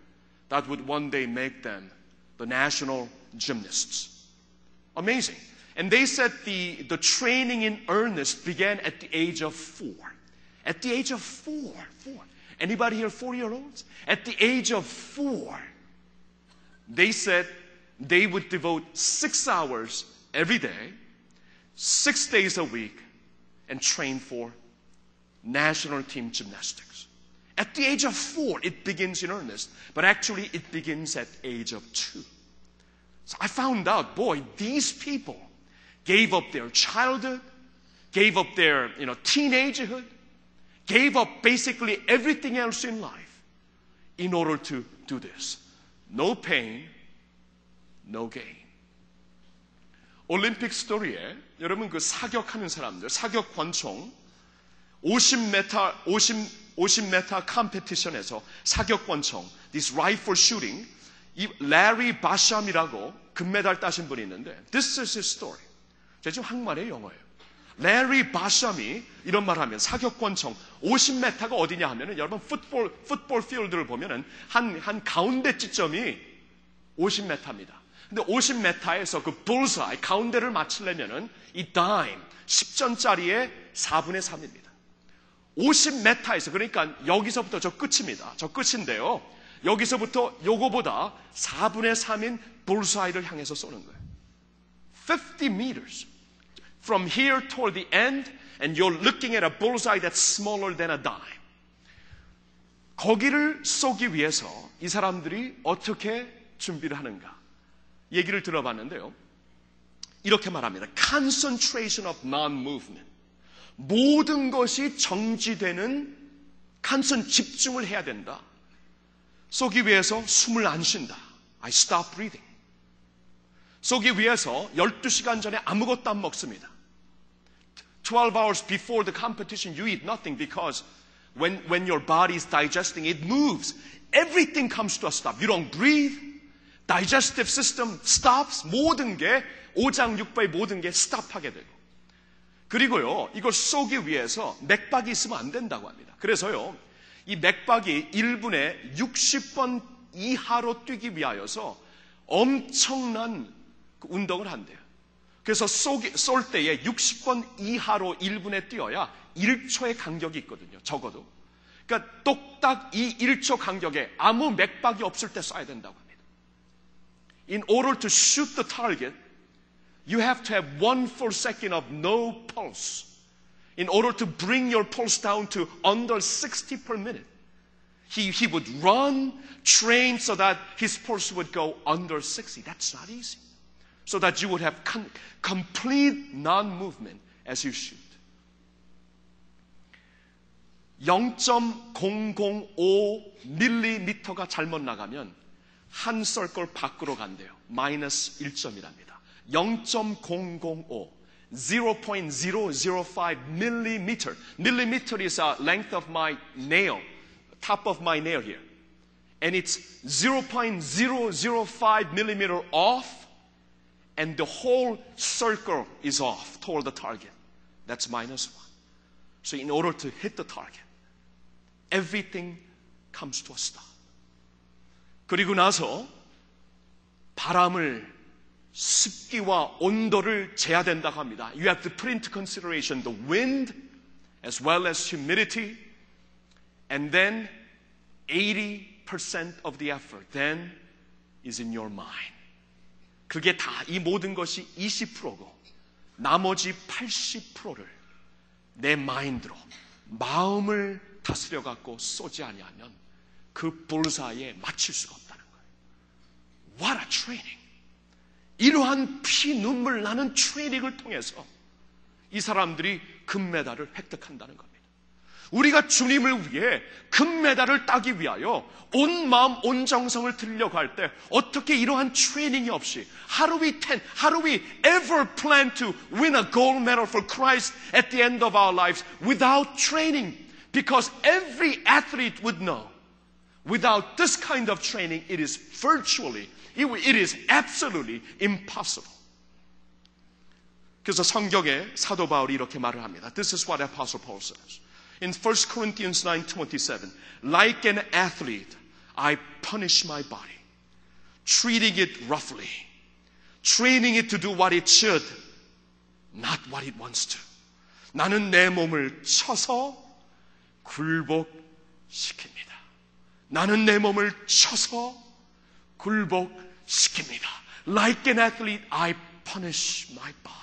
that would one day make them the national gymnasts. Amazing. And they said the, the training in earnest began at the age of four. At the age of four, four. Anybody here four year olds? At the age of four, they said they would devote six hours every day, six days a week, and train for national team gymnastics. At the age of four, it begins in earnest, but actually it begins at age of two. So I found out, boy, these people gave up their childhood, gave up their you know, teenagehood, gave up basically everything else in life in order to do this. No pain, no gain. 올림픽 스토리에 여러분 그 사격하는 사람들, 사격 권총 50m 50 50m 컴페티션에서 사격 권총 this rifle shooting 이 레리 바샴이라고 금메달 따신 분이 있는데 this is his story. 제가 지금 한국말이에요, 영어예요. 레리 바샴이 이런 말 하면 사격권총 50m가 어디냐 하면은 여러분 풋볼, 풋볼 필드를 보면은 한, 한 가운데 지점이 50m입니다. 근데 50m에서 그 bullseye, 가운데를 맞추려면은 이 dime, 10전짜리의 4분의 3입니다. 50m에서, 그러니까 여기서부터 저 끝입니다. 저 끝인데요. 여기서부터 요거보다 4분의 3인 bullseye를 향해서 쏘는 거예요. 50 meters. From here toward the end, and you're looking at a bullseye that's smaller than a dime. 거기를 쏘기 위해서 이 사람들이 어떻게 준비를 하는가? 얘기를 들어봤는데요. 이렇게 말합니다. concentration of non-movement. 모든 것이 정지되는 간선 집중을 해야 된다. 쏘기 위해서 숨을 안 쉰다. I stop breathing. 쏘기 위해서 12시간 전에 아무것도 안 먹습니다. 12 hours before the competition, you eat nothing because when, when your body is digesting, it moves. Everything comes to a stop. You don't breathe. Digestive system stops. 모든 게, 오장육부의 모든 게 stop하게 되고. 그리고요, 이걸 쏘기 위해서 맥박이 있으면 안 된다고 합니다. 그래서요, 이 맥박이 1분에 60번 이하로 뛰기 위하여서 엄청난 그 운동을 한대요. 그래서 쏘기, 쏠 때에 60번 이하로 1분에 뛰어야 1초의 간격이 있거든요. 적어도. 그러니까 똑딱 이 1초 간격에 아무 맥박이 없을 때 쏴야 된다고 합니다. In order to shoot the target, you have to have one full second of no pulse. In order to bring your pulse down to under 60 per minute. He, he would run, train so that his pulse would go under 60. That's not easy. so that you would have con- complete non-movement as you shoot. 0.005mm가 잘못 나가면 한 썰걸 밖으로 간대요. 마이너스 1점이랍니다. 0.005 0.005 millimeter. Millimeter is a length of my nail, top of my nail here. And it's 0.005 millimeter off and the whole circle is off toward the target. That's minus one. So in order to hit the target, everything comes to a stop. 그리고 나서 바람을 습기와 온도를 재야 된다고 합니다. You have to put into consideration the wind as well as humidity and then 80% of the effort then is in your mind. 그게 다 이 모든 것이 20%고 나머지 80%를 내 마인드로 마음을 다스려 갖고 쏘지 아니하면 그 볼사에 맞출 수가 없다는 거예요. What a training. 이러한 피 눈물 나는 트레이닝을 통해서 이 사람들이 금메달을 획득한다는 겁니다. 우리가 주님을 위해 금메달을 따기 위하여 온 마음, 온 정성을 들려고 할 때 어떻게 이러한 트레이닝이 없이 How do we ten, how do we ever plan to win a gold medal for Christ at the end of our lives without training? Because every athlete would know Without this kind of training, it is virtually, it it is absolutely impossible. 그래서 성경에 사도 바울이 이렇게 말을 합니다. This is what Apostle Paul says. In 1 Corinthians 9:27, like an athlete, I punish my body, treating it roughly, training it to do what it should, not what it wants to. 나는 내 몸을 쳐서 굴복시킵니다. 나는 내 몸을 쳐서 굴복시킵니다. Like an athlete, I punish my body.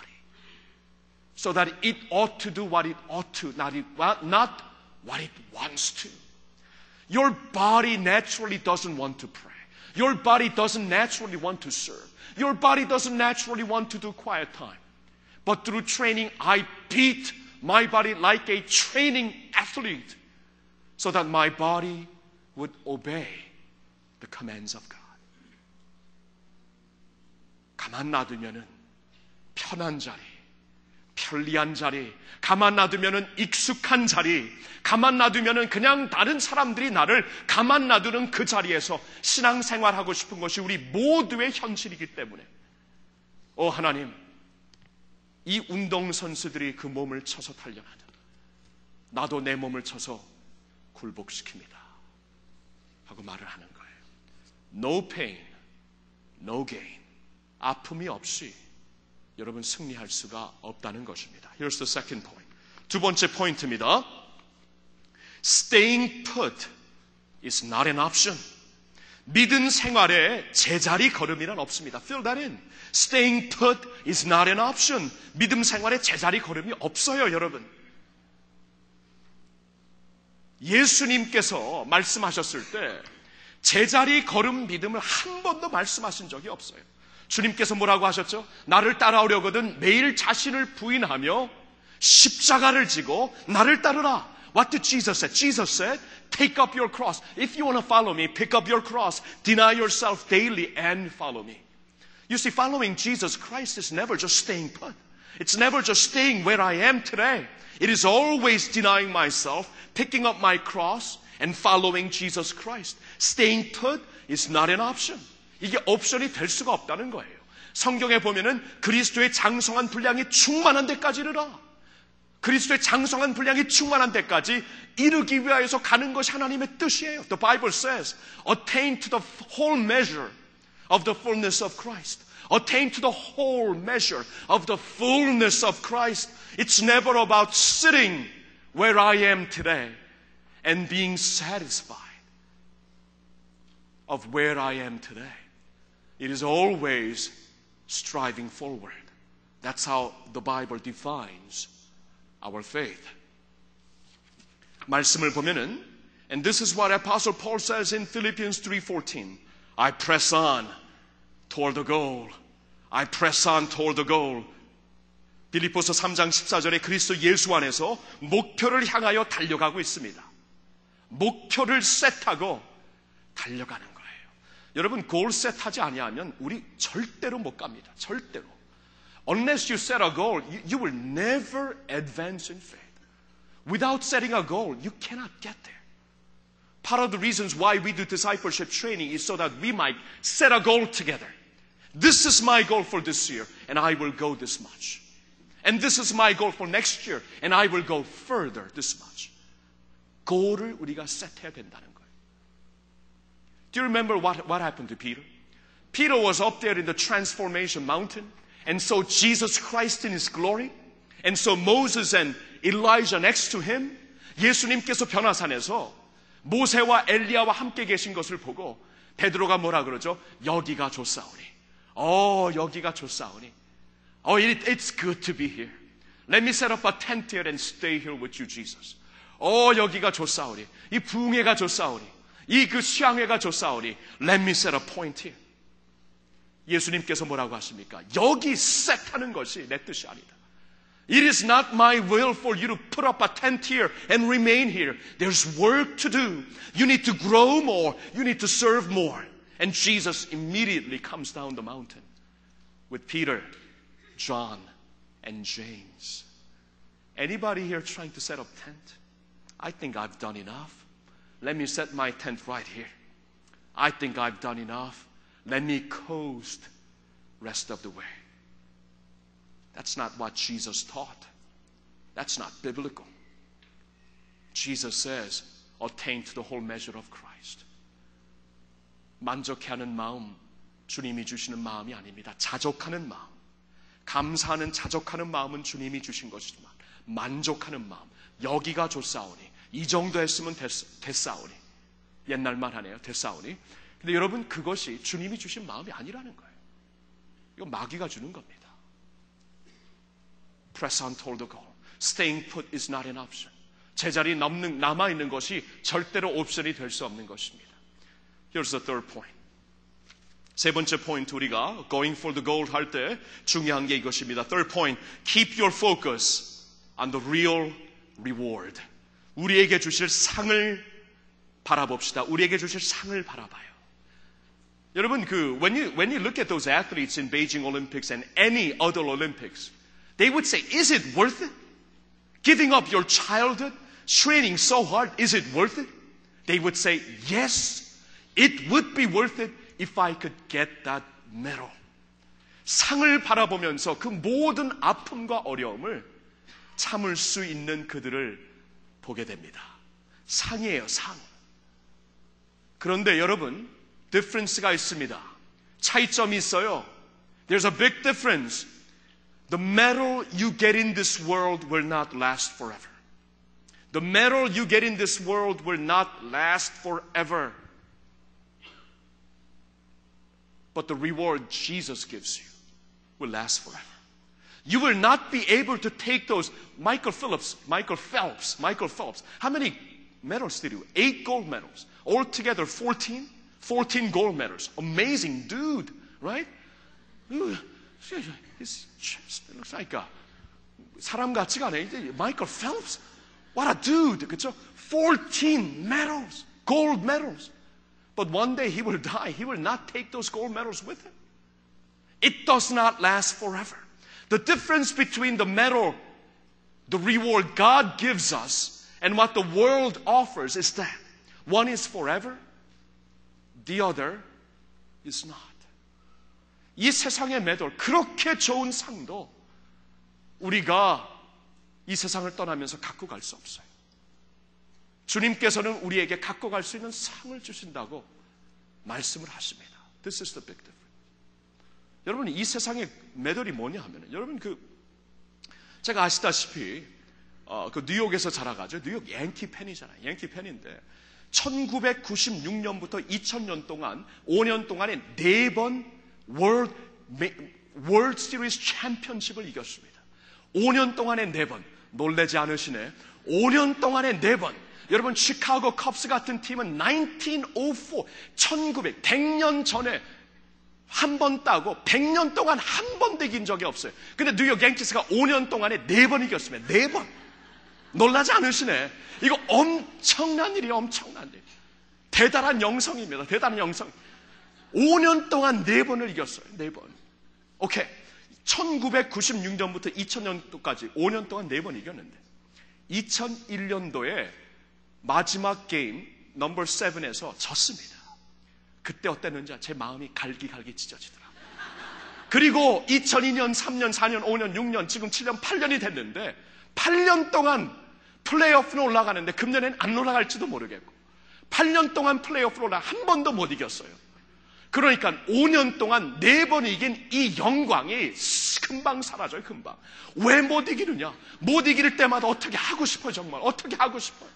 So that it ought to do what it ought to, not, it, not what it wants to. Your body naturally doesn't want to pray. Your body doesn't naturally want to serve. Your body doesn't naturally want to do quiet time. But through training, I beat my body like a training athlete so that my body would obey the commands of God. 가만 놔두면은 편한 자리, 편리한 자리, 가만 놔두면은 익숙한 자리, 가만 놔두면은 그냥 다른 사람들이 나를 가만 놔두는 그 자리에서 신앙생활하고 싶은 것이 우리 모두의 현실이기 때문에, 오 하나님, 이 운동 선수들이 그 몸을 쳐서 단련하듯, 나도 내 몸을 쳐서 굴복시킵니다. 하고 말을 하는 거예요. No pain, no gain. 아픔이 없이 여러분 승리할 수가 없다는 것입니다. Here's the second point. 두 번째 포인트입니다. Staying put is not an option. 믿음 생활에 제자리 걸음이란 없습니다. Fill that in. Staying put is not an option. 믿음 생활에 제자리 걸음이 없어요, 여러분. 예수님께서 말씀하셨을 때 제자리 걸음 믿음을 한 번도 말씀하신 적이 없어요. 주님께서 뭐라고 하셨죠? 나를 따라오려거든 매일 자신을 부인하며 십자가를 지고 나를 따르라. What did Jesus say? Jesus said, take up your cross. If you want to follow me, pick up your cross, deny yourself daily and follow me. You see, following Jesus Christ is never just staying put. It's never just staying where I am today. It is always denying myself, picking up my cross, and following Jesus Christ. Staying put is not an option. 이게 옵션이 될 수가 없다는 거예요. 성경에 보면은 그리스도의 장성한 분량이 충만한 데까지 이르라. 그리스도의 장성한 분량이 충만한 데까지 이르기 위하여서 가는 것이 하나님의 뜻이에요. The Bible says, attain to the whole measure of the fullness of Christ. Attain to the whole measure of the fullness of Christ. It's never about sitting where I am today and being satisfied of where I am today. It is always striving forward. That's how the Bible defines our faith. 말씀을 보면은 and this is what apostle Paul says in Philippians 3:14. I press on toward the goal. I press on toward the goal. 빌립보서 3장 14절에 그리스도 예수 안에서 목표를 향하여 달려가고 있습니다. 목표를 셋하고 달려가는 거예요. 여러분 골 셋하지 아니하면 우리 절대로 못 갑니다. 절대로. Unless you set a goal, you, you will never advance in faith. Without setting a goal, you cannot get there. Part of the reasons why we do discipleship training is so that we might set a goal together. This is my goal for this year, and I will go this much. And this is my goal for next year, and I will go further this much. goal을 우리가 set해야 된다는 거예요. Do you remember what, what happened to Peter? Peter was up there in the transformation mountain, and so Jesus Christ in his glory, and so Moses and Elijah next to him, 예수님께서 변화산에서 모세와 엘리야와 함께 계신 것을 보고 베드로가 뭐라 그러죠? 여기가 좋사오니. 어, 여기가 좋사오니. Oh, it, it's good to be here. Let me set up a tent here and stay here with you, Jesus. 어, 여기가 좋사오니. 이 부흥회가 좋사오니. 이 그 수양회가 좋사오니. Let me set a point here. 예수님께서 뭐라고 하십니까? 여기 셋하는 것이 내 뜻이 아니다. It is not my will for you to put up a tent here and remain here. There's work to do. You need to grow more. You need to serve more. And Jesus immediately comes down the mountain with Peter, John, and James. Anybody here trying to set up tent? I think I've done enough. Let me set my tent right here. I think I've done enough. Let me coast rest of the way. That's not what Jesus taught. That's not biblical. Jesus says, attain to the whole measure of Christ. 만족해하는 마음, 주님이 주시는 마음이 아닙니다. 자족하는 마음. 감사하는 자족하는 마음은 주님이 주신 것이지만 만족하는 마음, 여기가 좋사오니 이 정도 했으면 됐, 됐사오니 옛날만 하네요. 됐사오니 근데 여러분 그것이 주님이 주신 마음이 아니라는 거예요. 이거 마귀가 주는 겁니다. Press on toward the goal. Staying put is not an option. 제자리 남는, 남아있는 것이 절대로 옵션이 될 수 없는 것입니다. Here's the third point. 세 번째 포인트 우리가 going for the gold 할때 중요한 게 이것입니다. Third point, keep your focus on the real reward. 우리에게 주실 상을 바라봅시다. 우리에게 주실 상을 바라봐요. 여러분 그 when you when you look at those athletes in Beijing Olympics and any other Olympics, they would say, "Is it worth it? Giving up your childhood, training so hard, is it worth it?" They would say, "Yes, it would be worth it if I could get that medal." 상을 바라보면서 그 모든 아픔과 어려움을 참을 수 있는 그들을 보게 됩니다. 상이에요, 상. 그런데 여러분, difference가 있습니다. 차이점이 있어요. There's a big difference. The medal you get in this world will not last forever. The medal you get in this world will not last forever. But the reward Jesus gives you will last forever. You will not be able to take those Michael Phillips, Michael Phelps, Michael Phelps. How many medals did he win? Eight gold medals. Altogether 14? 14 gold medals. Amazing dude, right? Ooh, His chest looks like a 사람 같지가 않아요. 이제 Michael Phelps. What a dude. 그쵸? 14 medals. Gold medals. But one day he will die. He will not take those gold medals with him. It does not last forever. The difference between the medal, the reward God gives us, and what the world offers is that one is forever, the other is not. 이 세상의 매돌, 그렇게 좋은 상도 우리가 이 세상을 떠나면서 갖고 갈 수 없어요. 주님께서는 우리에게 갖고 갈 수 있는 상을 주신다고 말씀을 하십니다. This is the big difference. 여러분 이 세상의 매돌이 뭐냐 하면 여러분 그 제가 아시다시피 어, 그 뉴욕에서 자라가죠. 뉴욕 양키 팬이잖아요. 양키 팬인데 1996년부터 2000년 동안 5년 동안에 네 번 월드 월드 시리즈 챔피언십을 이겼습니다. 5년 동안에 네 번. 놀라지 않으시네. 5년 동안에 네 번. 여러분 시카고 컵스 같은 팀은 1904 1900 100년 전에 한 번 따고 100년 동안 한번 이긴 적이 없어요. 근데 뉴욕 양키스가 5년 동안에 네 번 이겼습니다. 네 번. 놀라지 않으시네. 이거 엄청난 일이에요. 엄청난 일. 대단한 영성입니다. 대단한 영성. 5년 동안 네 번을 이겼어요. 네 번. 오케이. 1996년부터 2000년도까지 5년 동안 네 번 이겼는데 2001년도에 마지막 게임 넘버 7에서 졌습니다. 그때 어땠는지 제 마음이 갈기갈기 찢어지더라고요. 그리고 2002년, 3년, 4년, 5년, 6년, 지금 7년, 8년이 됐는데 8년 동안 플레이오프는 올라가는데 금년엔 안 올라갈지도 모르겠고 8년 동안 플레이오프로 한 번도 못 이겼어요. 그러니까 5년 동안 네번 이긴 이 영광이 금방 사라져요, 금방. 왜 못 이기느냐? 못 이길 때마다 어떻게 하고 싶어요, 정말. 어떻게 하고 싶어요.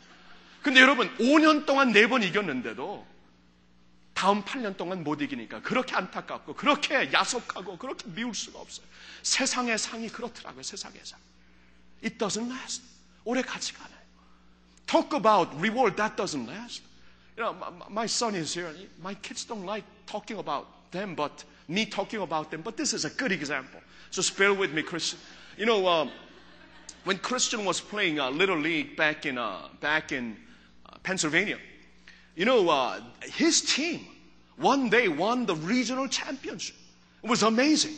근데 여러분, 5년 동안 네번 이겼는데도 다음 8년 동안 못 이기니까 그렇게 안타깝고, 그렇게 야속하고, 그렇게 미울 수가 없어요. 세상의 상이 그렇더라고요, 세상의 상. It doesn't last. 오래 가지가 않아요. Talk about reward that doesn't last. You know, my, my son is here. My kids don't like talking about them, but me talking about them. But this is a good example. Just bear with me, Christian. You know, um, when Christian was playing uh, Little League back in, uh, back in uh, Pennsylvania, you know, uh, his team one day won the regional championship. It was amazing.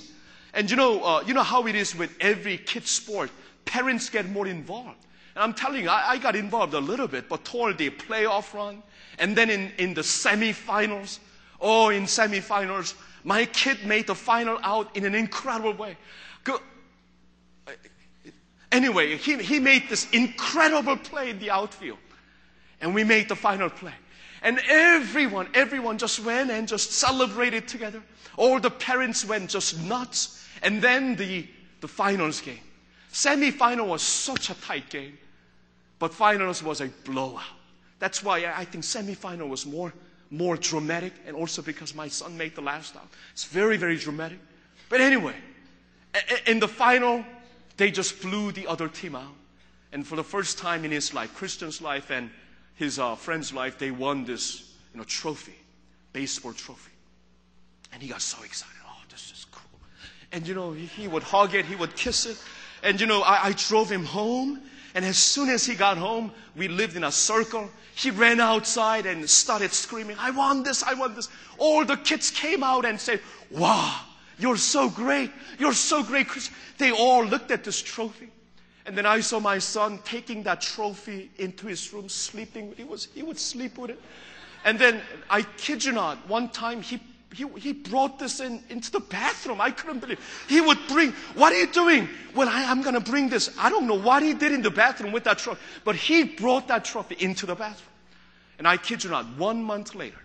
And you know, uh, you know how it is with every kid sport. Parents get more involved. And I'm telling you, I, I got involved a little bit, but toward the playoff run, and then in, in the semifinals, oh, in semifinals, my kid made the final out in an incredible way. 그, anyway, he, he made this incredible play in the outfield. And we made the final play. And everyone, everyone just went and just celebrated together. All the parents went just nuts. And then the, the finals game. Semi-final was such a tight game. But finals was a blowout. That's why I think semi-final was more, more dramatic. And also because my son made the last out. It's very, very dramatic. But anyway, in the final, they just blew the other team out. And for the first time in his life, Christian's life and his uh, friend's life, they won this you know, trophy, baseball trophy. And he got so excited. Oh, this is cool. And you know, he, he would hug it, he would kiss it. And you know, I, I drove him home. And as soon as he got home, we lived in a circle. He ran outside and started screaming, I want this, I want this. All the kids came out and said, Wow, you're so great. You're so great. Christian." They all looked at this trophy. And then I saw my son taking that trophy into his room, sleeping. He, was, he would sleep with it. And then, I kid you not, one time he, he, he brought this in, into the bathroom. I couldn't believe He would bring, what are you doing? Well, I, I'm going to bring this. I don't know what he did in the bathroom with that trophy, but he brought that trophy into the bathroom. And I kid you not, one month later,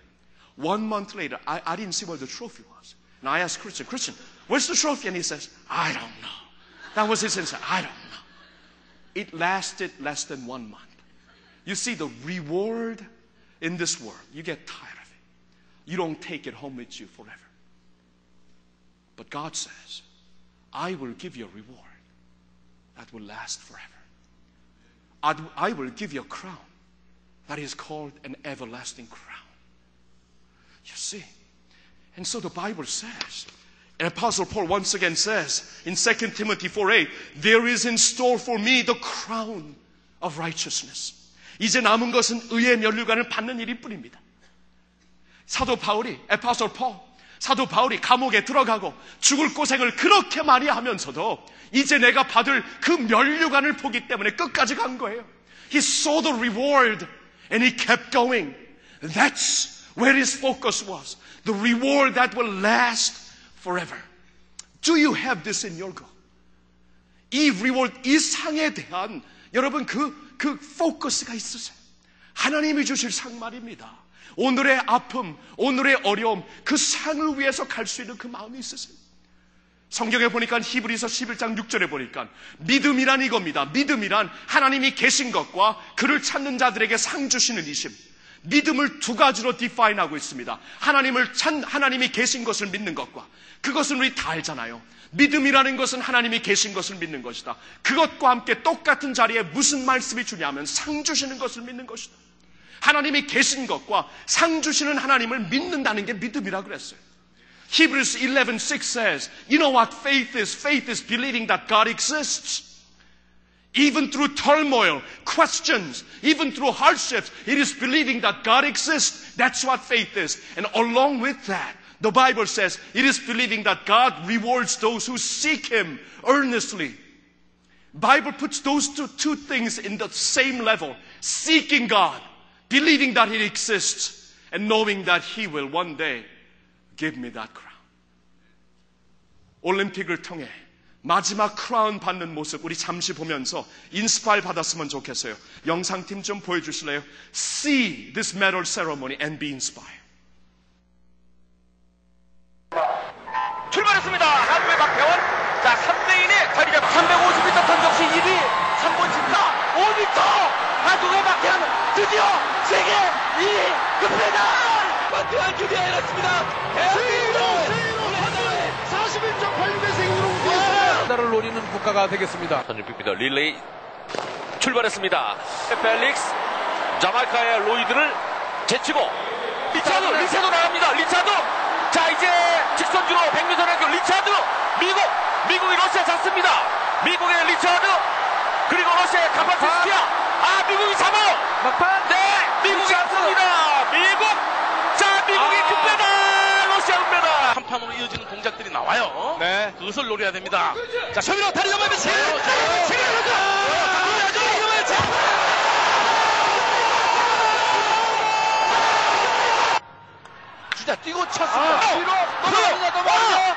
one month later, I, I didn't see where the trophy was. And I asked Christian, Christian, where's the trophy? And he says, I don't know. That was his answer. I don't know. It lasted less than one month. You see, the reward in this world, you get tired of it. You don't take it home with you forever. But God says, I will give you a reward that will last forever. I'd- will give you a crown that is called an everlasting crown. You see. And so the Bible says, Apostle Paul once again says in 2 Timothy 4 8, there is in store for me the crown of righteousness. 이제 남은 것은 의의 면류관을 받는 일일 뿐입니다. 사도 바울이, 에파솔 폴, 사도 바울이 감옥에 들어가고 죽을 고생을 그렇게 많이 하면서도 이제 내가 받을 그 면류관을 보기 때문에 끝까지 간 거예요. He saw the reward and he kept going. That's where his focus was. The reward that will last forever. Do you have this in your goal? 이 reward, 이 상에 대한 여러분 그, 그 포커스가 있으세요. 하나님이 주실 상 말입니다. 오늘의 아픔, 오늘의 어려움, 그 상을 위해서 갈 수 있는 그 마음이 있으세요. 성경에 보니까 히브리서 11장 6절에 보니까 믿음이란 이겁니다. 믿음이란 하나님이 계신 것과 그를 찾는 자들에게 상 주시는 이심. 믿음을 두 가지로 디파인하고 있습니다. 하나님을 찾 하나님이 계신 것을 믿는 것과 그것은 우리 다 알잖아요. 믿음이라는 것은 하나님이 계신 것을 믿는 것이다. 그것과 함께 똑같은 자리에 무슨 말씀이 주냐면 상 주시는 것을 믿는 것이다. 하나님이 계신 것과 상 주시는 하나님을 믿는다는 게 믿음이라 그랬어요. Hebrews 11:6 says, "You know what faith is? Faith is believing that God exists." Even through turmoil, questions, even through hardships, it is believing that God exists. That's what faith is. And along with that, the Bible says it is believing that God rewards those who seek Him earnestly. Bible puts those two, two things in the same level. Seeking God, believing that He exists, and knowing that He will one day give me that crown. 올림픽을 통해 마지막 크라운 받는 모습 우리 잠시 보면서 인스파일 받았으면 좋겠어요. 영상팀 좀 보여주실래요? See this medal ceremony and be inspired. 출발했습니다. 한국의 박태원. 자, 3레인의 자리가 350m 던적시 1위. 3번 진다. 5m. 한국의 박태원 드디어 세계 2위 금메달. 박태원 드디어 해냈습니다. 대한민국 41.86의 세계기록을 메달을 노리는 국가가 되겠습니다. 1600m 릴레이 출발했습니다. 펠릭스 자마이카의 로이드를 제치고 리차드 리차드 나갑니다. 리차드 자 이제 직선주로 100m ranking 리차드 미국 미국이 러시아 잡습니다. 미국의 리차드 그리고 러시아의 카파티스키아 아 미국이 잡아 막판 네 미국이 잡습니다. 미국 돌판으로 이어지는 동작들이 나와요. 네. 그것을 노려야 됩니다. 자, 셔미로 다리. 지금! 좋아요. 지금! 진짜 뛰고 쳤습니다. 아, 뒤로 넘어가느냐 넘어가느냐.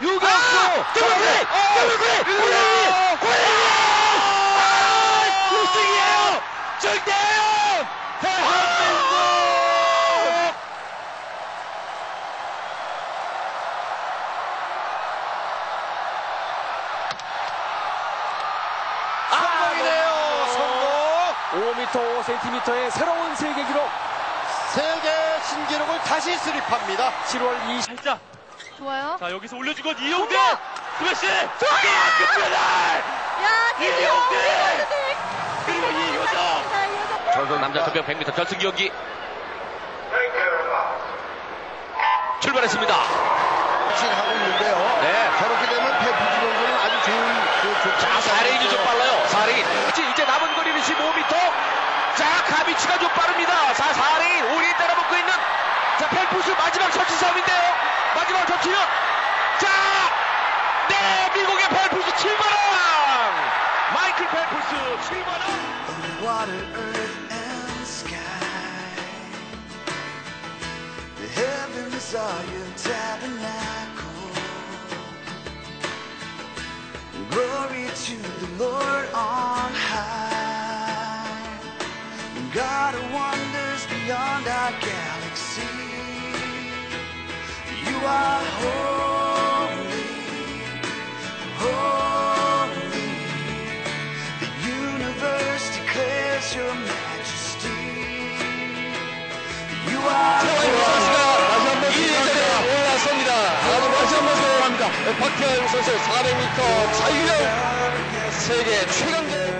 유격수. 더블 플레이! 더블 플레이! 골! 골! 우승이에요! 절대요! 대한민국! 성공이네요. 성공. 5m 5cm의 새로운 세계 기록. 세계 신기록을 다시 수립합니다. 7월 20. 살짝. 좋아요. 자, 여기서 올려주고 이용대! 스매시! 아, 금메달! 야, 이용대! 그리고 이효정! 저도 남자 접영 100m 결승 경기 출발했습니다. 하고 있는데요. 네. 저렇게 되면 펠프스 선수는 아주 좋은 그 좋- 자, 4레인이 좀 빨라요. 4레인. 이제, 이제 남은 거리는 15m. 자, 카비치가 좀 빠릅니다. 자, 4레인. 5레인 따라붙고 있는. 자, 펠프스 마지막 터치 싸움인데요. 마지막 터치는. 자, 네, 미국의 펠프스 7관왕! 마이클 펠프스 7관왕! water, earth, and sky. The heavens are your tabernacle. Glory to the Lord on high. God wonders beyond our galaxy. You are holy, holy. The universe declares your majesty. You are. 박태환 선수 400m 자유형 세계 최강 Lord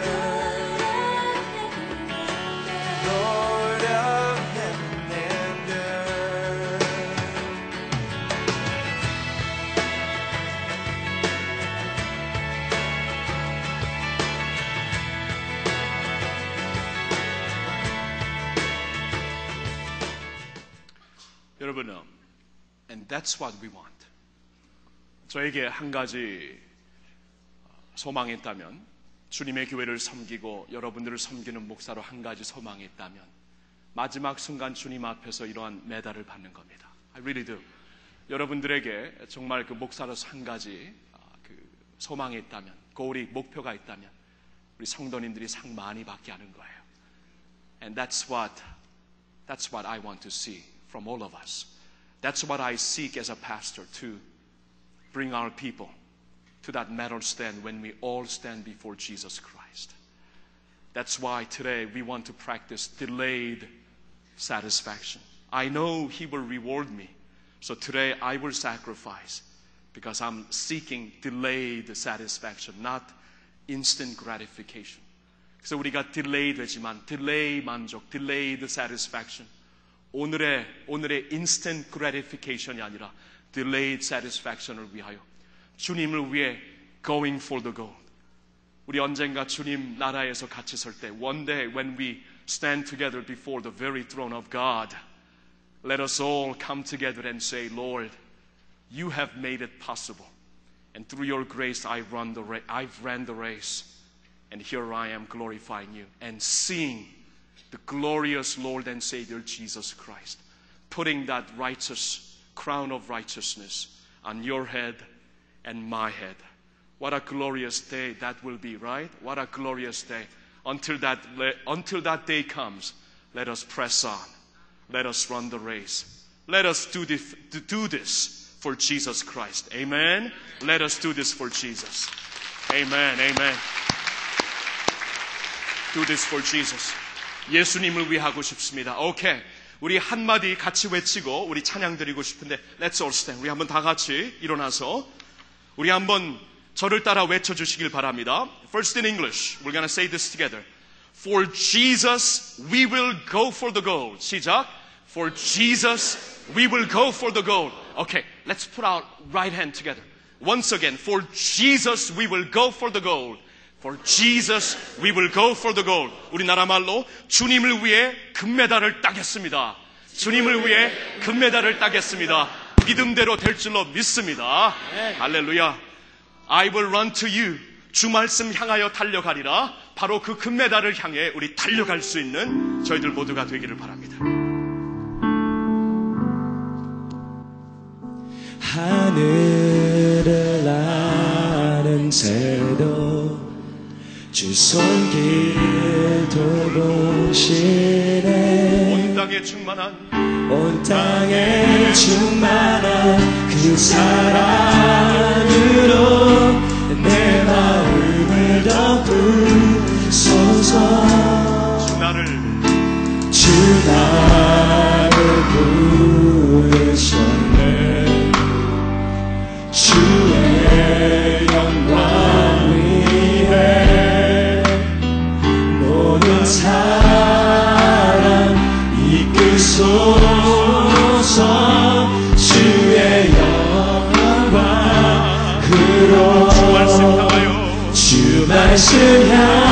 여러분, um, and that's what we want. 저에게 한 가지 어, 소망이 있다면, 주님의 교회를 섬기고 여러분들을 섬기는 목사로 한 가지 소망이 있다면, 마지막 순간 주님 앞에서 이러한 메달을 받는 겁니다. I really do. 여러분들에게 정말 그 목사로서 한 가지 아, 그 소망이 있다면, 고리 목표가 있다면, 우리 성도님들이 상 많이 받게 하는 거예요. And that's what That's what I want to see from all of us. That's what I seek as a pastor to bring our people to that medal stand when we all stand before Jesus Christ. That's why today we want to practice delayed satisfaction. I know He will reward me. So today I will sacrifice because I'm seeking delayed satisfaction, not instant gratification. 그래서 우리가 딜레이 되지만 딜레이 만족, delayed satisfaction. 오늘의 오늘의 instant gratification이 아니라 delayed satisfaction을 위하여 주님을 위해 going for the gold. 우리 언젠가 주님 나라에서 같이 설 때 one day when we stand together before the very throne of God, let us all come together and say, Lord, you have made it possible. And through your grace, I run the ra- I've ran the race. And here I am glorifying you and seeing the glorious Lord and Savior Jesus Christ, putting that righteous crown of righteousness on your head and my head. What a glorious day that will be, right? What a glorious day. Until that, until that day comes, let us press on. Let us run the race. Let us do this, do this for Jesus Christ. Amen. Let us do this for Jesus. Amen. Amen. Do this for Jesus. 예수님을 위해 하고 싶습니다. 오케이. 우리 한마디 같이 외치고 우리 찬양 드리고 싶은데 Let's all stand. 우리 한번 다 같이 일어나서 우리 한번 저를 따라 외쳐 주시길 바랍니다. First in English. We're gonna say this together. For Jesus we will go for the gold. 시작. For Jesus we will go for the gold. Okay. Let's put our right hand together. Once again. For Jesus we will go for the gold. For Jesus, we will go for the gold. 우리나라 말로 주님을 위해 금메달을 따겠습니다. 주님을 위해 금메달을 따겠습니다. 믿음대로 될 줄로 믿습니다. 할렐루야. I will run to you. 주 말씀 향하여 달려가리라. 바로 그 금메달을 향해 우리 달려갈 수 있는 저희들 모두가 되기를 바랍니다. 하늘을 나는 새도 주 손길 돌보시네. 온 땅에 충만한 온 땅에 충만한 그 사랑으로 내 마음을 덮으소서 주 나를 주 나를 부르셨네. 주의 还是要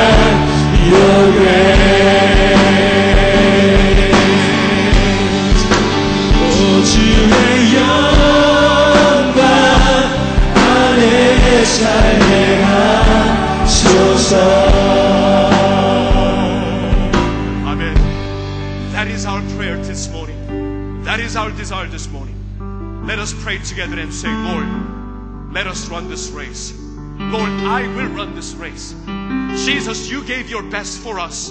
pray together and say, Lord, let us run this race. Lord, I will run this race. Jesus, you gave your best for us,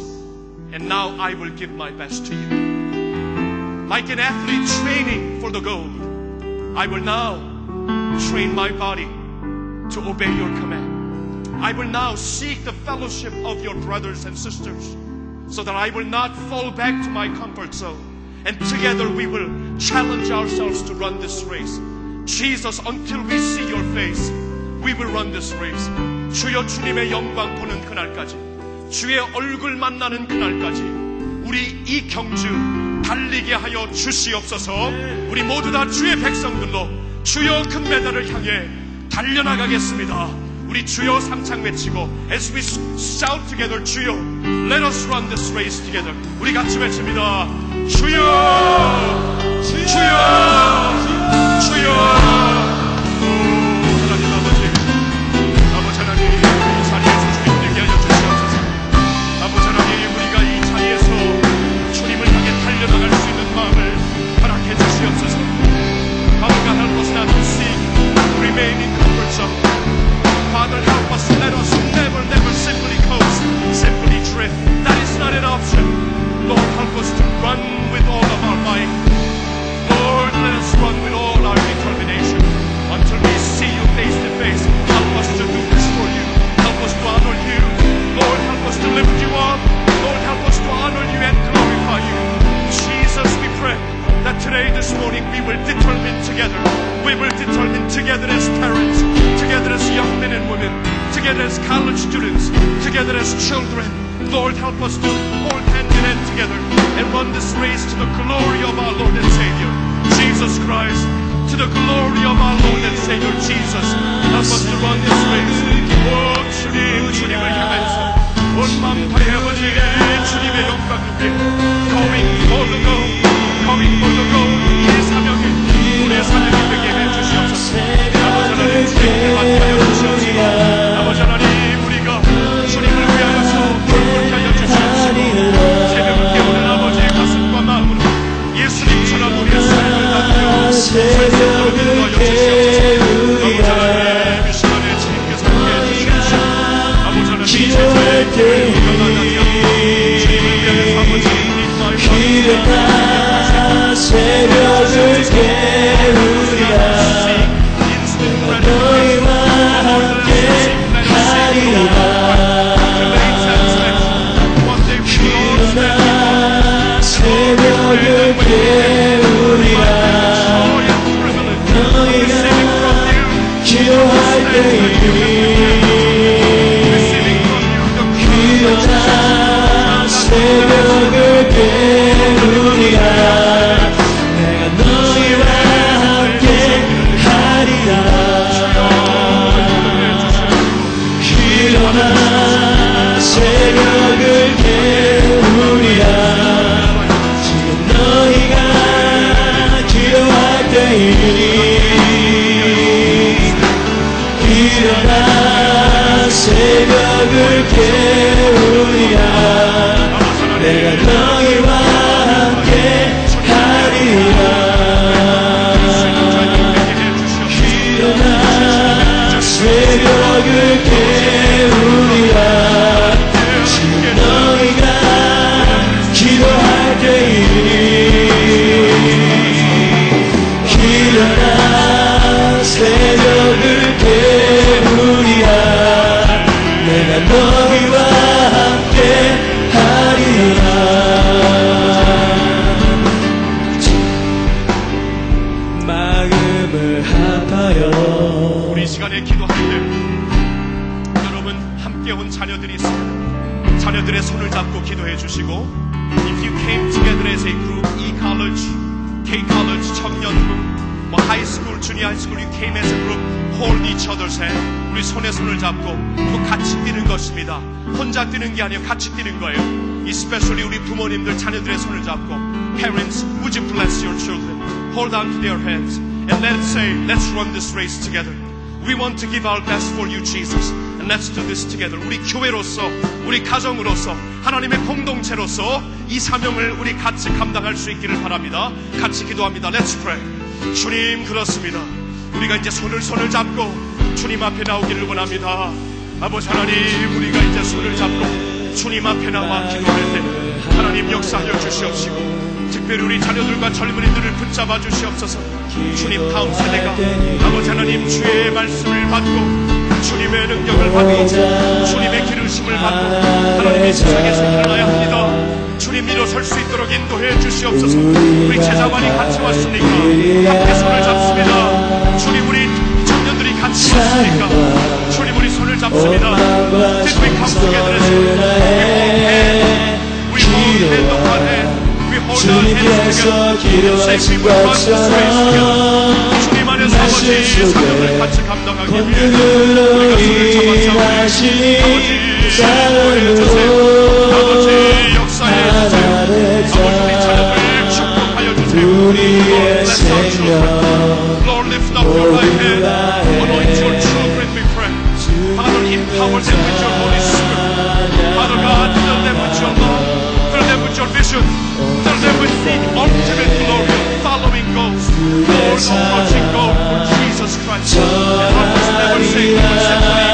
and now I will give my best to you. Like an athlete training for the gold, I will now train my body to obey your command. I will now seek the fellowship of your brothers and sisters so that I will not fall back to my comfort zone. And together we will challenge ourselves to run this race. Jesus, until we see your face, we will run this race. 주여 주님의 영광 보는 그날까지, 주의 얼굴 만나는 그날까지, 우리 이 경주 달리게 하여 주시옵소서. 우리 모두 다 주의 백성들로 주여 금메달을 향해 달려나가겠습니다. 우리 주여 삼창 외치고 as we shout together 주여 let us run this race together 우리 같이 외칩니다 주여 주여 주여 that is not an option Lord help us to run today, this morning, we will determine together. We will determine together as parents, together as young men and women, together as college students, together as children. Lord, help us to hold hand in hand together and run this race to the glory of our Lord and Savior, Jesus Christ. To the glory of our Lord and Savior, Jesus. Help us to run this race. 오, 주님, 주님을 향해서 온 마음 다해 아버지의 주님의 영광 높게 Going for the goal, The goal. 이 사명이 내가 너 손에 손을 잡고 또 같이 뛰는 것입니다. 혼자 뛰는 게 아니에요. 같이 뛰는 거예요. Especially 우리 부모님들 자녀들의 손을 잡고 Parents, would you bless your children? Hold on to their hands and let's say, let's run this race together. We want to give our best for you, Jesus. And let's do this together. 우리 교회로서, 우리 가정으로서, 하나님의 공동체로서 이 사명을 우리 같이 감당할 수 있기를 바랍니다. 같이 기도합니다. Let's pray. 주님, 그렇습니다. 우리가 이제 손을 손을 잡고 주님 앞에 나오기를 원합니다. 아버지 하나님, 우리가 이제 손을 잡고 주님 앞에 나와 기도할 때 하나님 역사하여 주시옵시고 특별히 우리 자녀들과 젊은이들을 붙잡아 주시옵소서. 주님 다음 세대가 아버지 하나님 주의 말씀을 받고 주님의 능력을 받고 주님의 기르심을 받고 하나님의 세상에서 일어나야 합니다. 주님 일어설 수 있도록 인도해 주시옵소서. 우리 제자만이 같이 왔으니까? 함께 손을 잡습니다. 주님 우리 주님 우리 손을 잡습니다 Did we come together as a group? We hold hand We hold hand upon hand We hold our hands together 기도하신 Say we will run this race together 주님 안에서 아버지 이 사명을 같이 감당하기 위해 우리가 손을 잡아서 아버지 인도해 주세요 아버지 역사해 주세요 아버지 우리 자녀 beauty Lord, and Señor. Lord, lift up your right hand. Anoint your children, we pray. Father, empower them with your Holy Spirit. Father God, fill them with your love. Fill them with your vision. Fill them with the ultimate glory of following God. Lord, approaching God for Jesus Christ. And help us never say,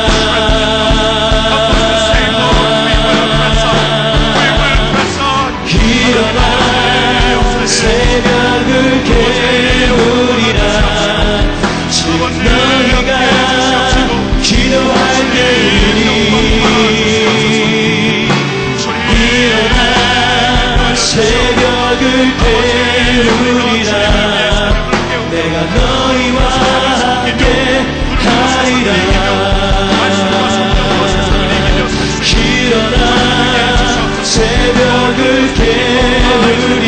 깨우리라. 내가 너희와 함께 하리라. 일어나 새벽을 깨우리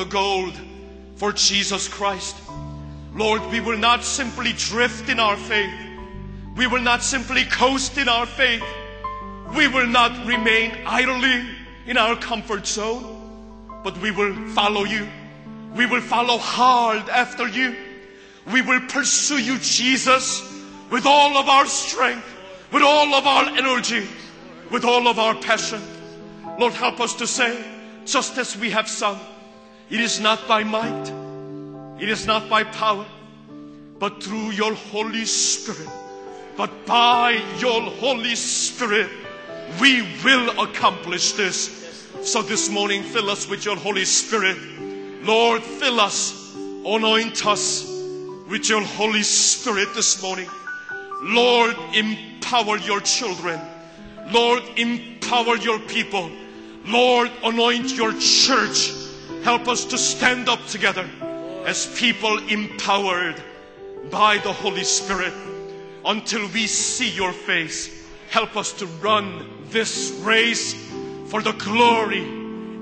the gold for Jesus Christ. Lord, we will not simply drift in our faith. We will not simply coast in our faith. We will not remain idly in our comfort zone, but we will follow you. We will follow hard after you. We will pursue you, Jesus, with all of our strength, with all of our energy, with all of our passion. Lord, help us to say, just as we have sung, it is not by might, it is not by power, but through your Holy Spirit. But by your Holy Spirit, we will accomplish this. So this morning, fill us with your Holy Spirit. Lord, fill us, anoint us with your Holy Spirit this morning. Lord, empower your children. Lord, empower your people. Lord, anoint your church. Help us to stand up together as people empowered by the Holy Spirit until we see your face. Help us to run this race for the glory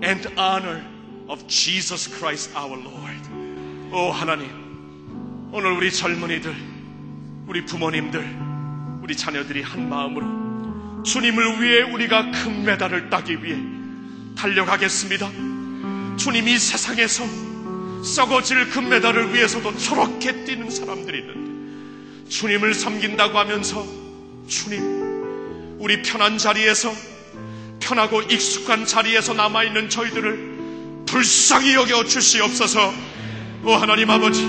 and honor of Jesus Christ our Lord. 오 하나님, 오늘 우리 젊은이들, 우리 부모님들, 우리 자녀들이 한 마음으로 주님을 위해 우리가 금메달을 따기 위해 달려가겠습니다. 주님이 세상에서 썩어질 금메달을 위해서도 저렇게 뛰는 사람들이 있는데 주님을 섬긴다고 하면서 주님 우리 편한 자리에서 편하고 익숙한 자리에서 남아있는 저희들을 불쌍히 여겨 주시옵소서. 오 하나님 아버지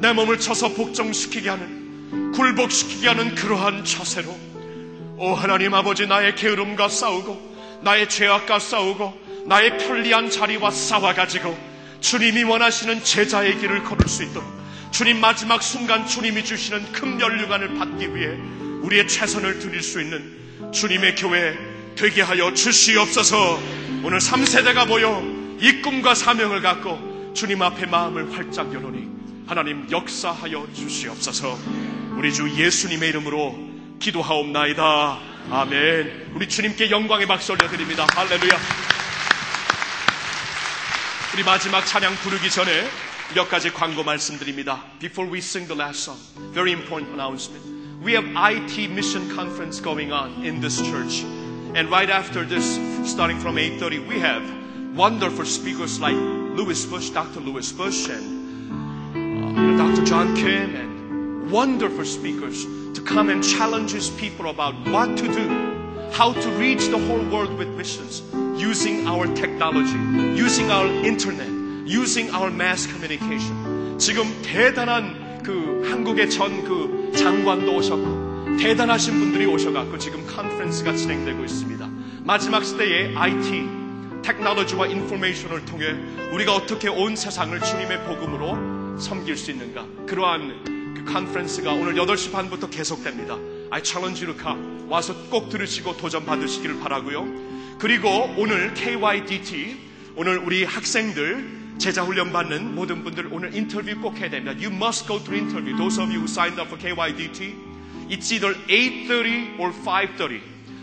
내 몸을 쳐서 복종시키게 하는 굴복시키게 하는 그러한 처세로 오 하나님 아버지 나의 게으름과 싸우고 나의 죄악과 싸우고 나의 편리한 자리와 싸워가지고 주님이 원하시는 제자의 길을 걸을 수 있도록 주님 마지막 순간 주님이 주시는 큰 연류관을 받기 위해 우리의 최선을 드릴 수 있는 주님의 교회 되게 하여 주시옵소서. 오늘 3세대가 모여 이 꿈과 사명을 갖고 주님 앞에 마음을 활짝 열으니 하나님 역사하여 주시옵소서. 우리 주 예수님의 이름으로 기도하옵나이다 아멘 우리 주님께 영광의 박수 올려드립니다 할렐루야 우리 마지막 찬양 부르기 전에 몇 가지 광고 말씀드립니다. Before we sing the last song, very important announcement. We have IT mission conference going on in this church. And right after this, starting from 8.30, we have wonderful speakers like Louis Bush, Dr. Louis Bush, and uh, you know, Dr. John Kim, and wonderful speakers to come and challenge his people about what to do, how to reach the whole world with missions using our technology, using our internet, using our mass communication. 지금 대단한 그 한국의 전 그 장관도 오셨고 대단하신 분들이 오셔갖고 지금 컨퍼런스가 진행되고 있습니다. 마지막 시대의 IT, 테크놀로지와 information을 통해 우리가 어떻게 온 세상을 주님의 복음으로 섬길 수 있는가. 그러한 그 컨퍼런스가 오늘 8시 반부터 계속됩니다. I challenge you to come. 와서 꼭 들으시고 도전 받으시기를 바라고요. 그리고 오늘 KYDT, 오늘 우리 학생들 제자 훈련 받는 모든 분들 오늘 인터뷰 꼭 해야 됩니다. You must go through interview. Those of you who signed up for KYDT, it's either 8:30 or 5:30.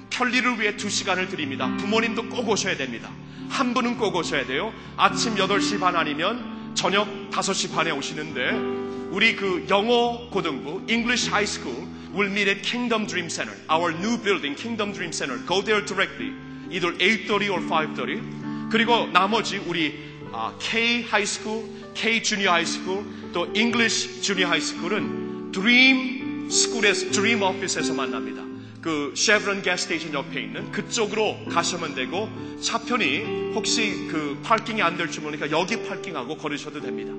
편리를 위해 2시간을 드립니다. 부모님도 꼭 오셔야 됩니다. 한 분은 꼭 오셔야 돼요. 아침 8시 반 아니면 저녁 5시 반에 오시는데 우리 그 영어 고등부 English High School will meet at Kingdom Dream Center. Our new building, Kingdom Dream Center. Go there directly. either 8:30 or 5:30. 그리고 나머지 우리 아, K High School, K Junior High School, 또 English Junior High School은 Dream School에서 Dream Office에서 만납니다. 그 쉐브론 가스테이션 옆에 있는 그쪽으로 가시면 되고 차편이 혹시 그 파킹이 안될줄 모르니까 여기 파킹하고 걸으셔도 됩니다.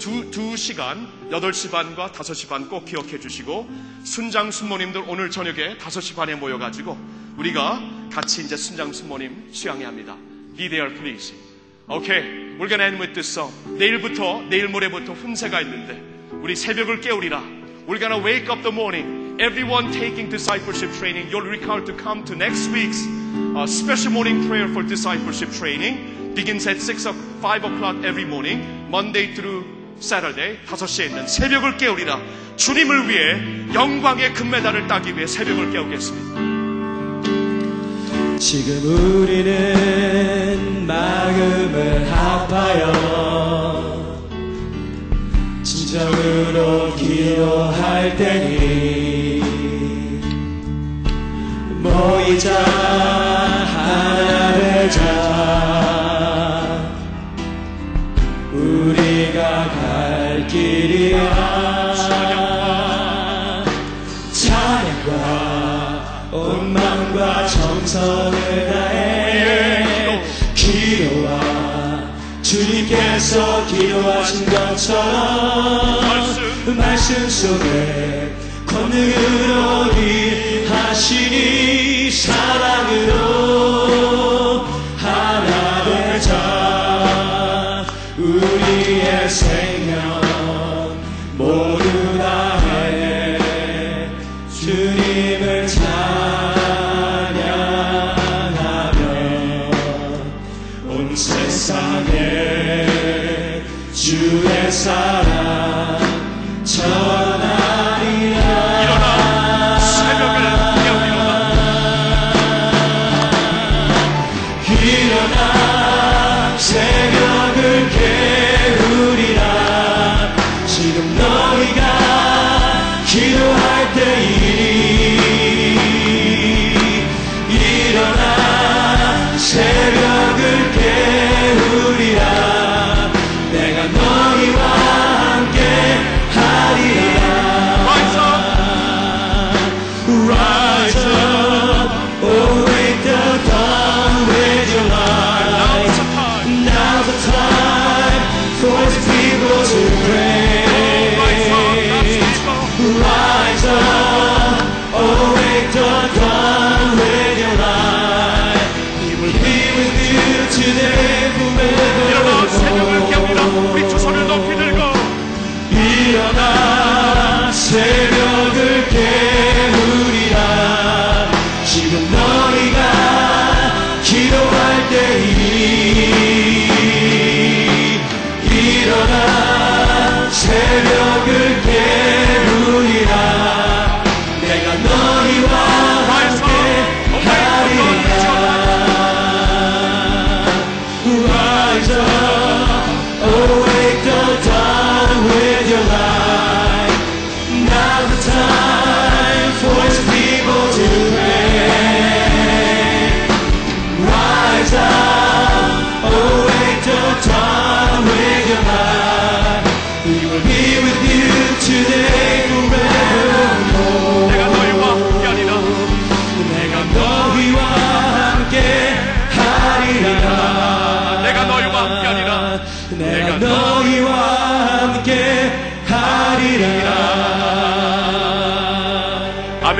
두, 두 시간 8시 반과 5시 반 꼭 기억해 주시고 순장 순모님들 오늘 저녁에 5시 반에 모여가지고 우리가 같이 이제 순장 순모님 수양해 합니다. Be there please. Okay, we're gonna end with this song. 내일부터 내일 모레부터 훈세가 있는데 우리 새벽을 깨우리라. We're gonna wake up the morning. Everyone taking discipleship training, you'll recall to come to next week's uh, special morning prayer for discipleship training. Begins at 6 of 5 o'clock every morning, Monday through Saturday, 5시에 있는 새벽을 깨우리라. 주님을 위해 영광의 금메달을 따기 위해 새벽을 깨우겠습니다. 지금 우리는 마음을 합하여 진정으로 기도할 때니 모이자 하나 되자 우리가 갈 길이야 찬양과 온 마음과 정성을 다해 기도와 주님께서 기도하신 것처럼 말씀. 속에 권능으로 일 하시니 사랑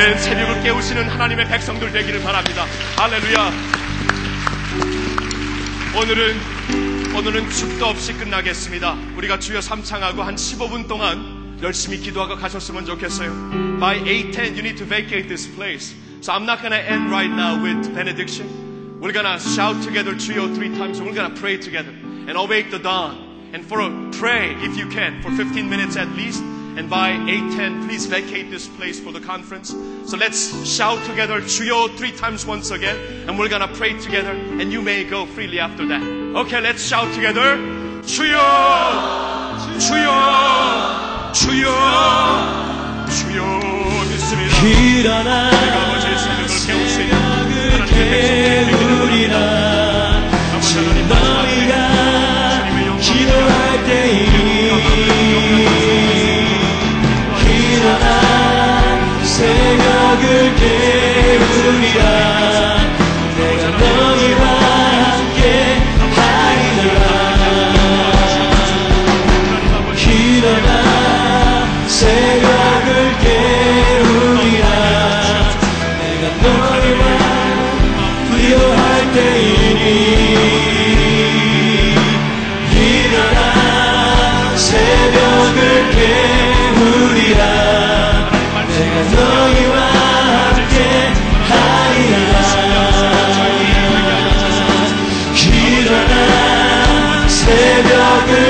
아멘. 새벽을 깨우시는 하나님의 백성들 되기를 바랍니다. 할렐루야. 오늘은 오늘은 축도 없이 끝나겠습니다. 우리가 주여 삼창하고 한 15분 동안 열심히 기도하고 가셨으면 좋겠어요. By 8:10 you need to vacate this place. So I'm not gonna end right now with benediction. We're gonna shout together 주여 three times. We're gonna pray together and awake the dawn. And for a pray if you can for 15 minutes at least. And by 8:10 please vacate this place for the conference. So let's shout together 주여 three times once again. And we're gonna pray together. And you may go freely after that. Okay, let's shout together. 주여 주여 주여 주여 믿습니다. 일어나 우리가 아버지의 새벽을 깨우시는 하나님의 백성들 live.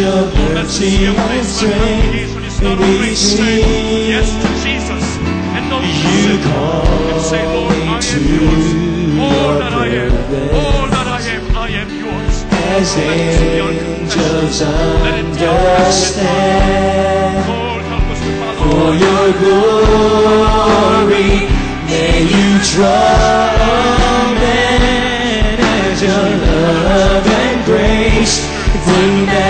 your mercy and strength and we sing. Yes, to Jesus. And don't you call and say, Lord, I am yours. All that I am, all that I am, I am yours. As angels understand. For your glory, may you trumpet as your love and grace bring that.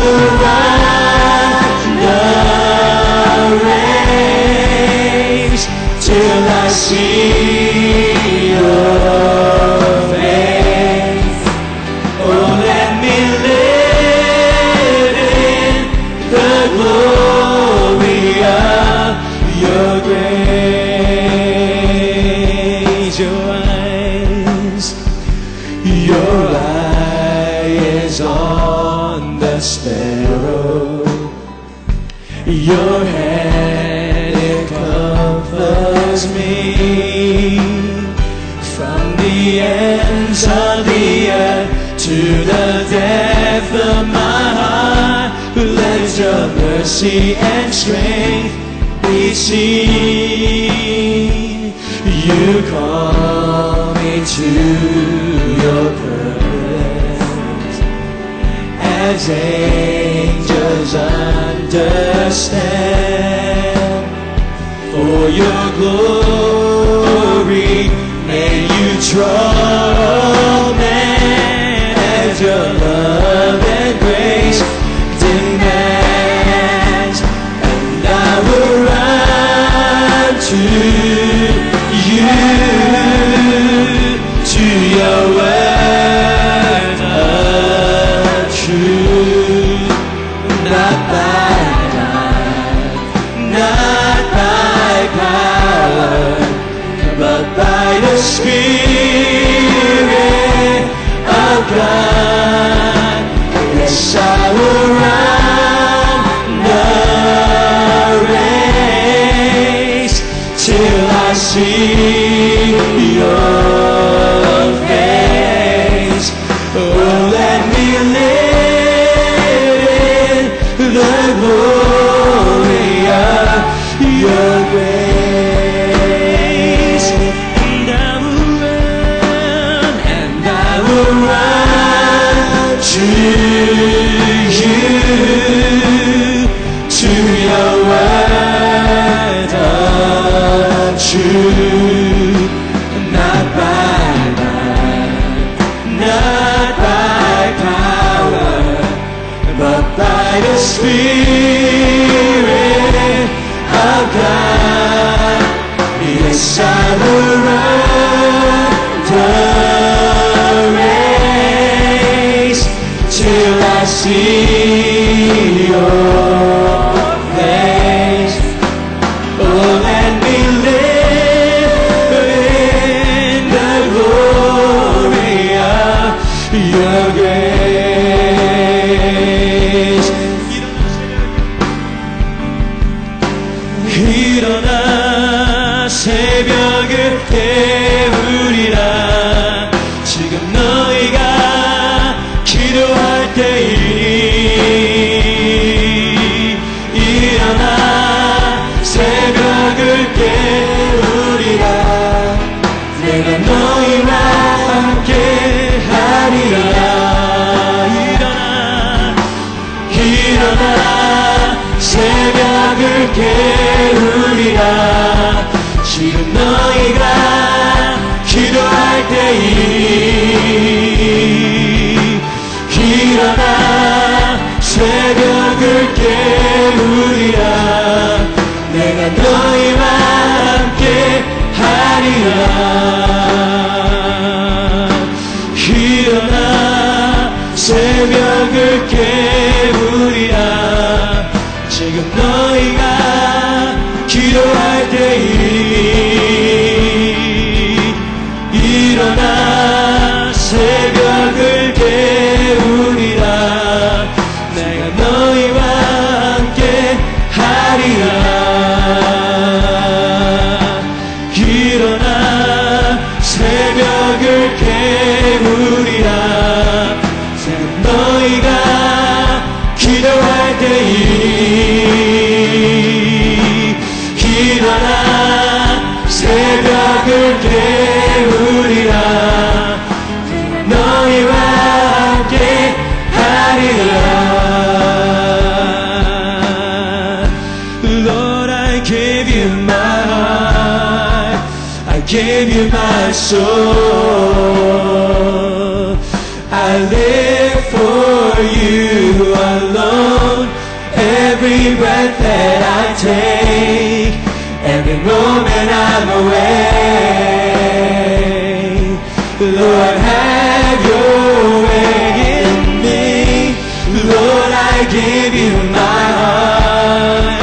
mercy and strength we see. You call me to your presence as angels understand. For your glory, may you trouble man as your Spirit of God. Yes, I will run the race till I see. 일어나 새벽을 깨우 soul. I live for you alone. Every breath that I take, every moment I'm away. Lord, have your way in me. Lord, I give you my heart.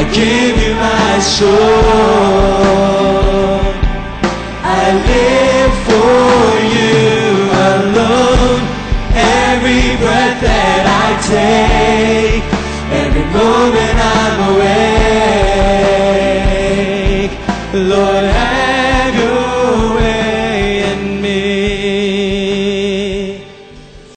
I give you my soul.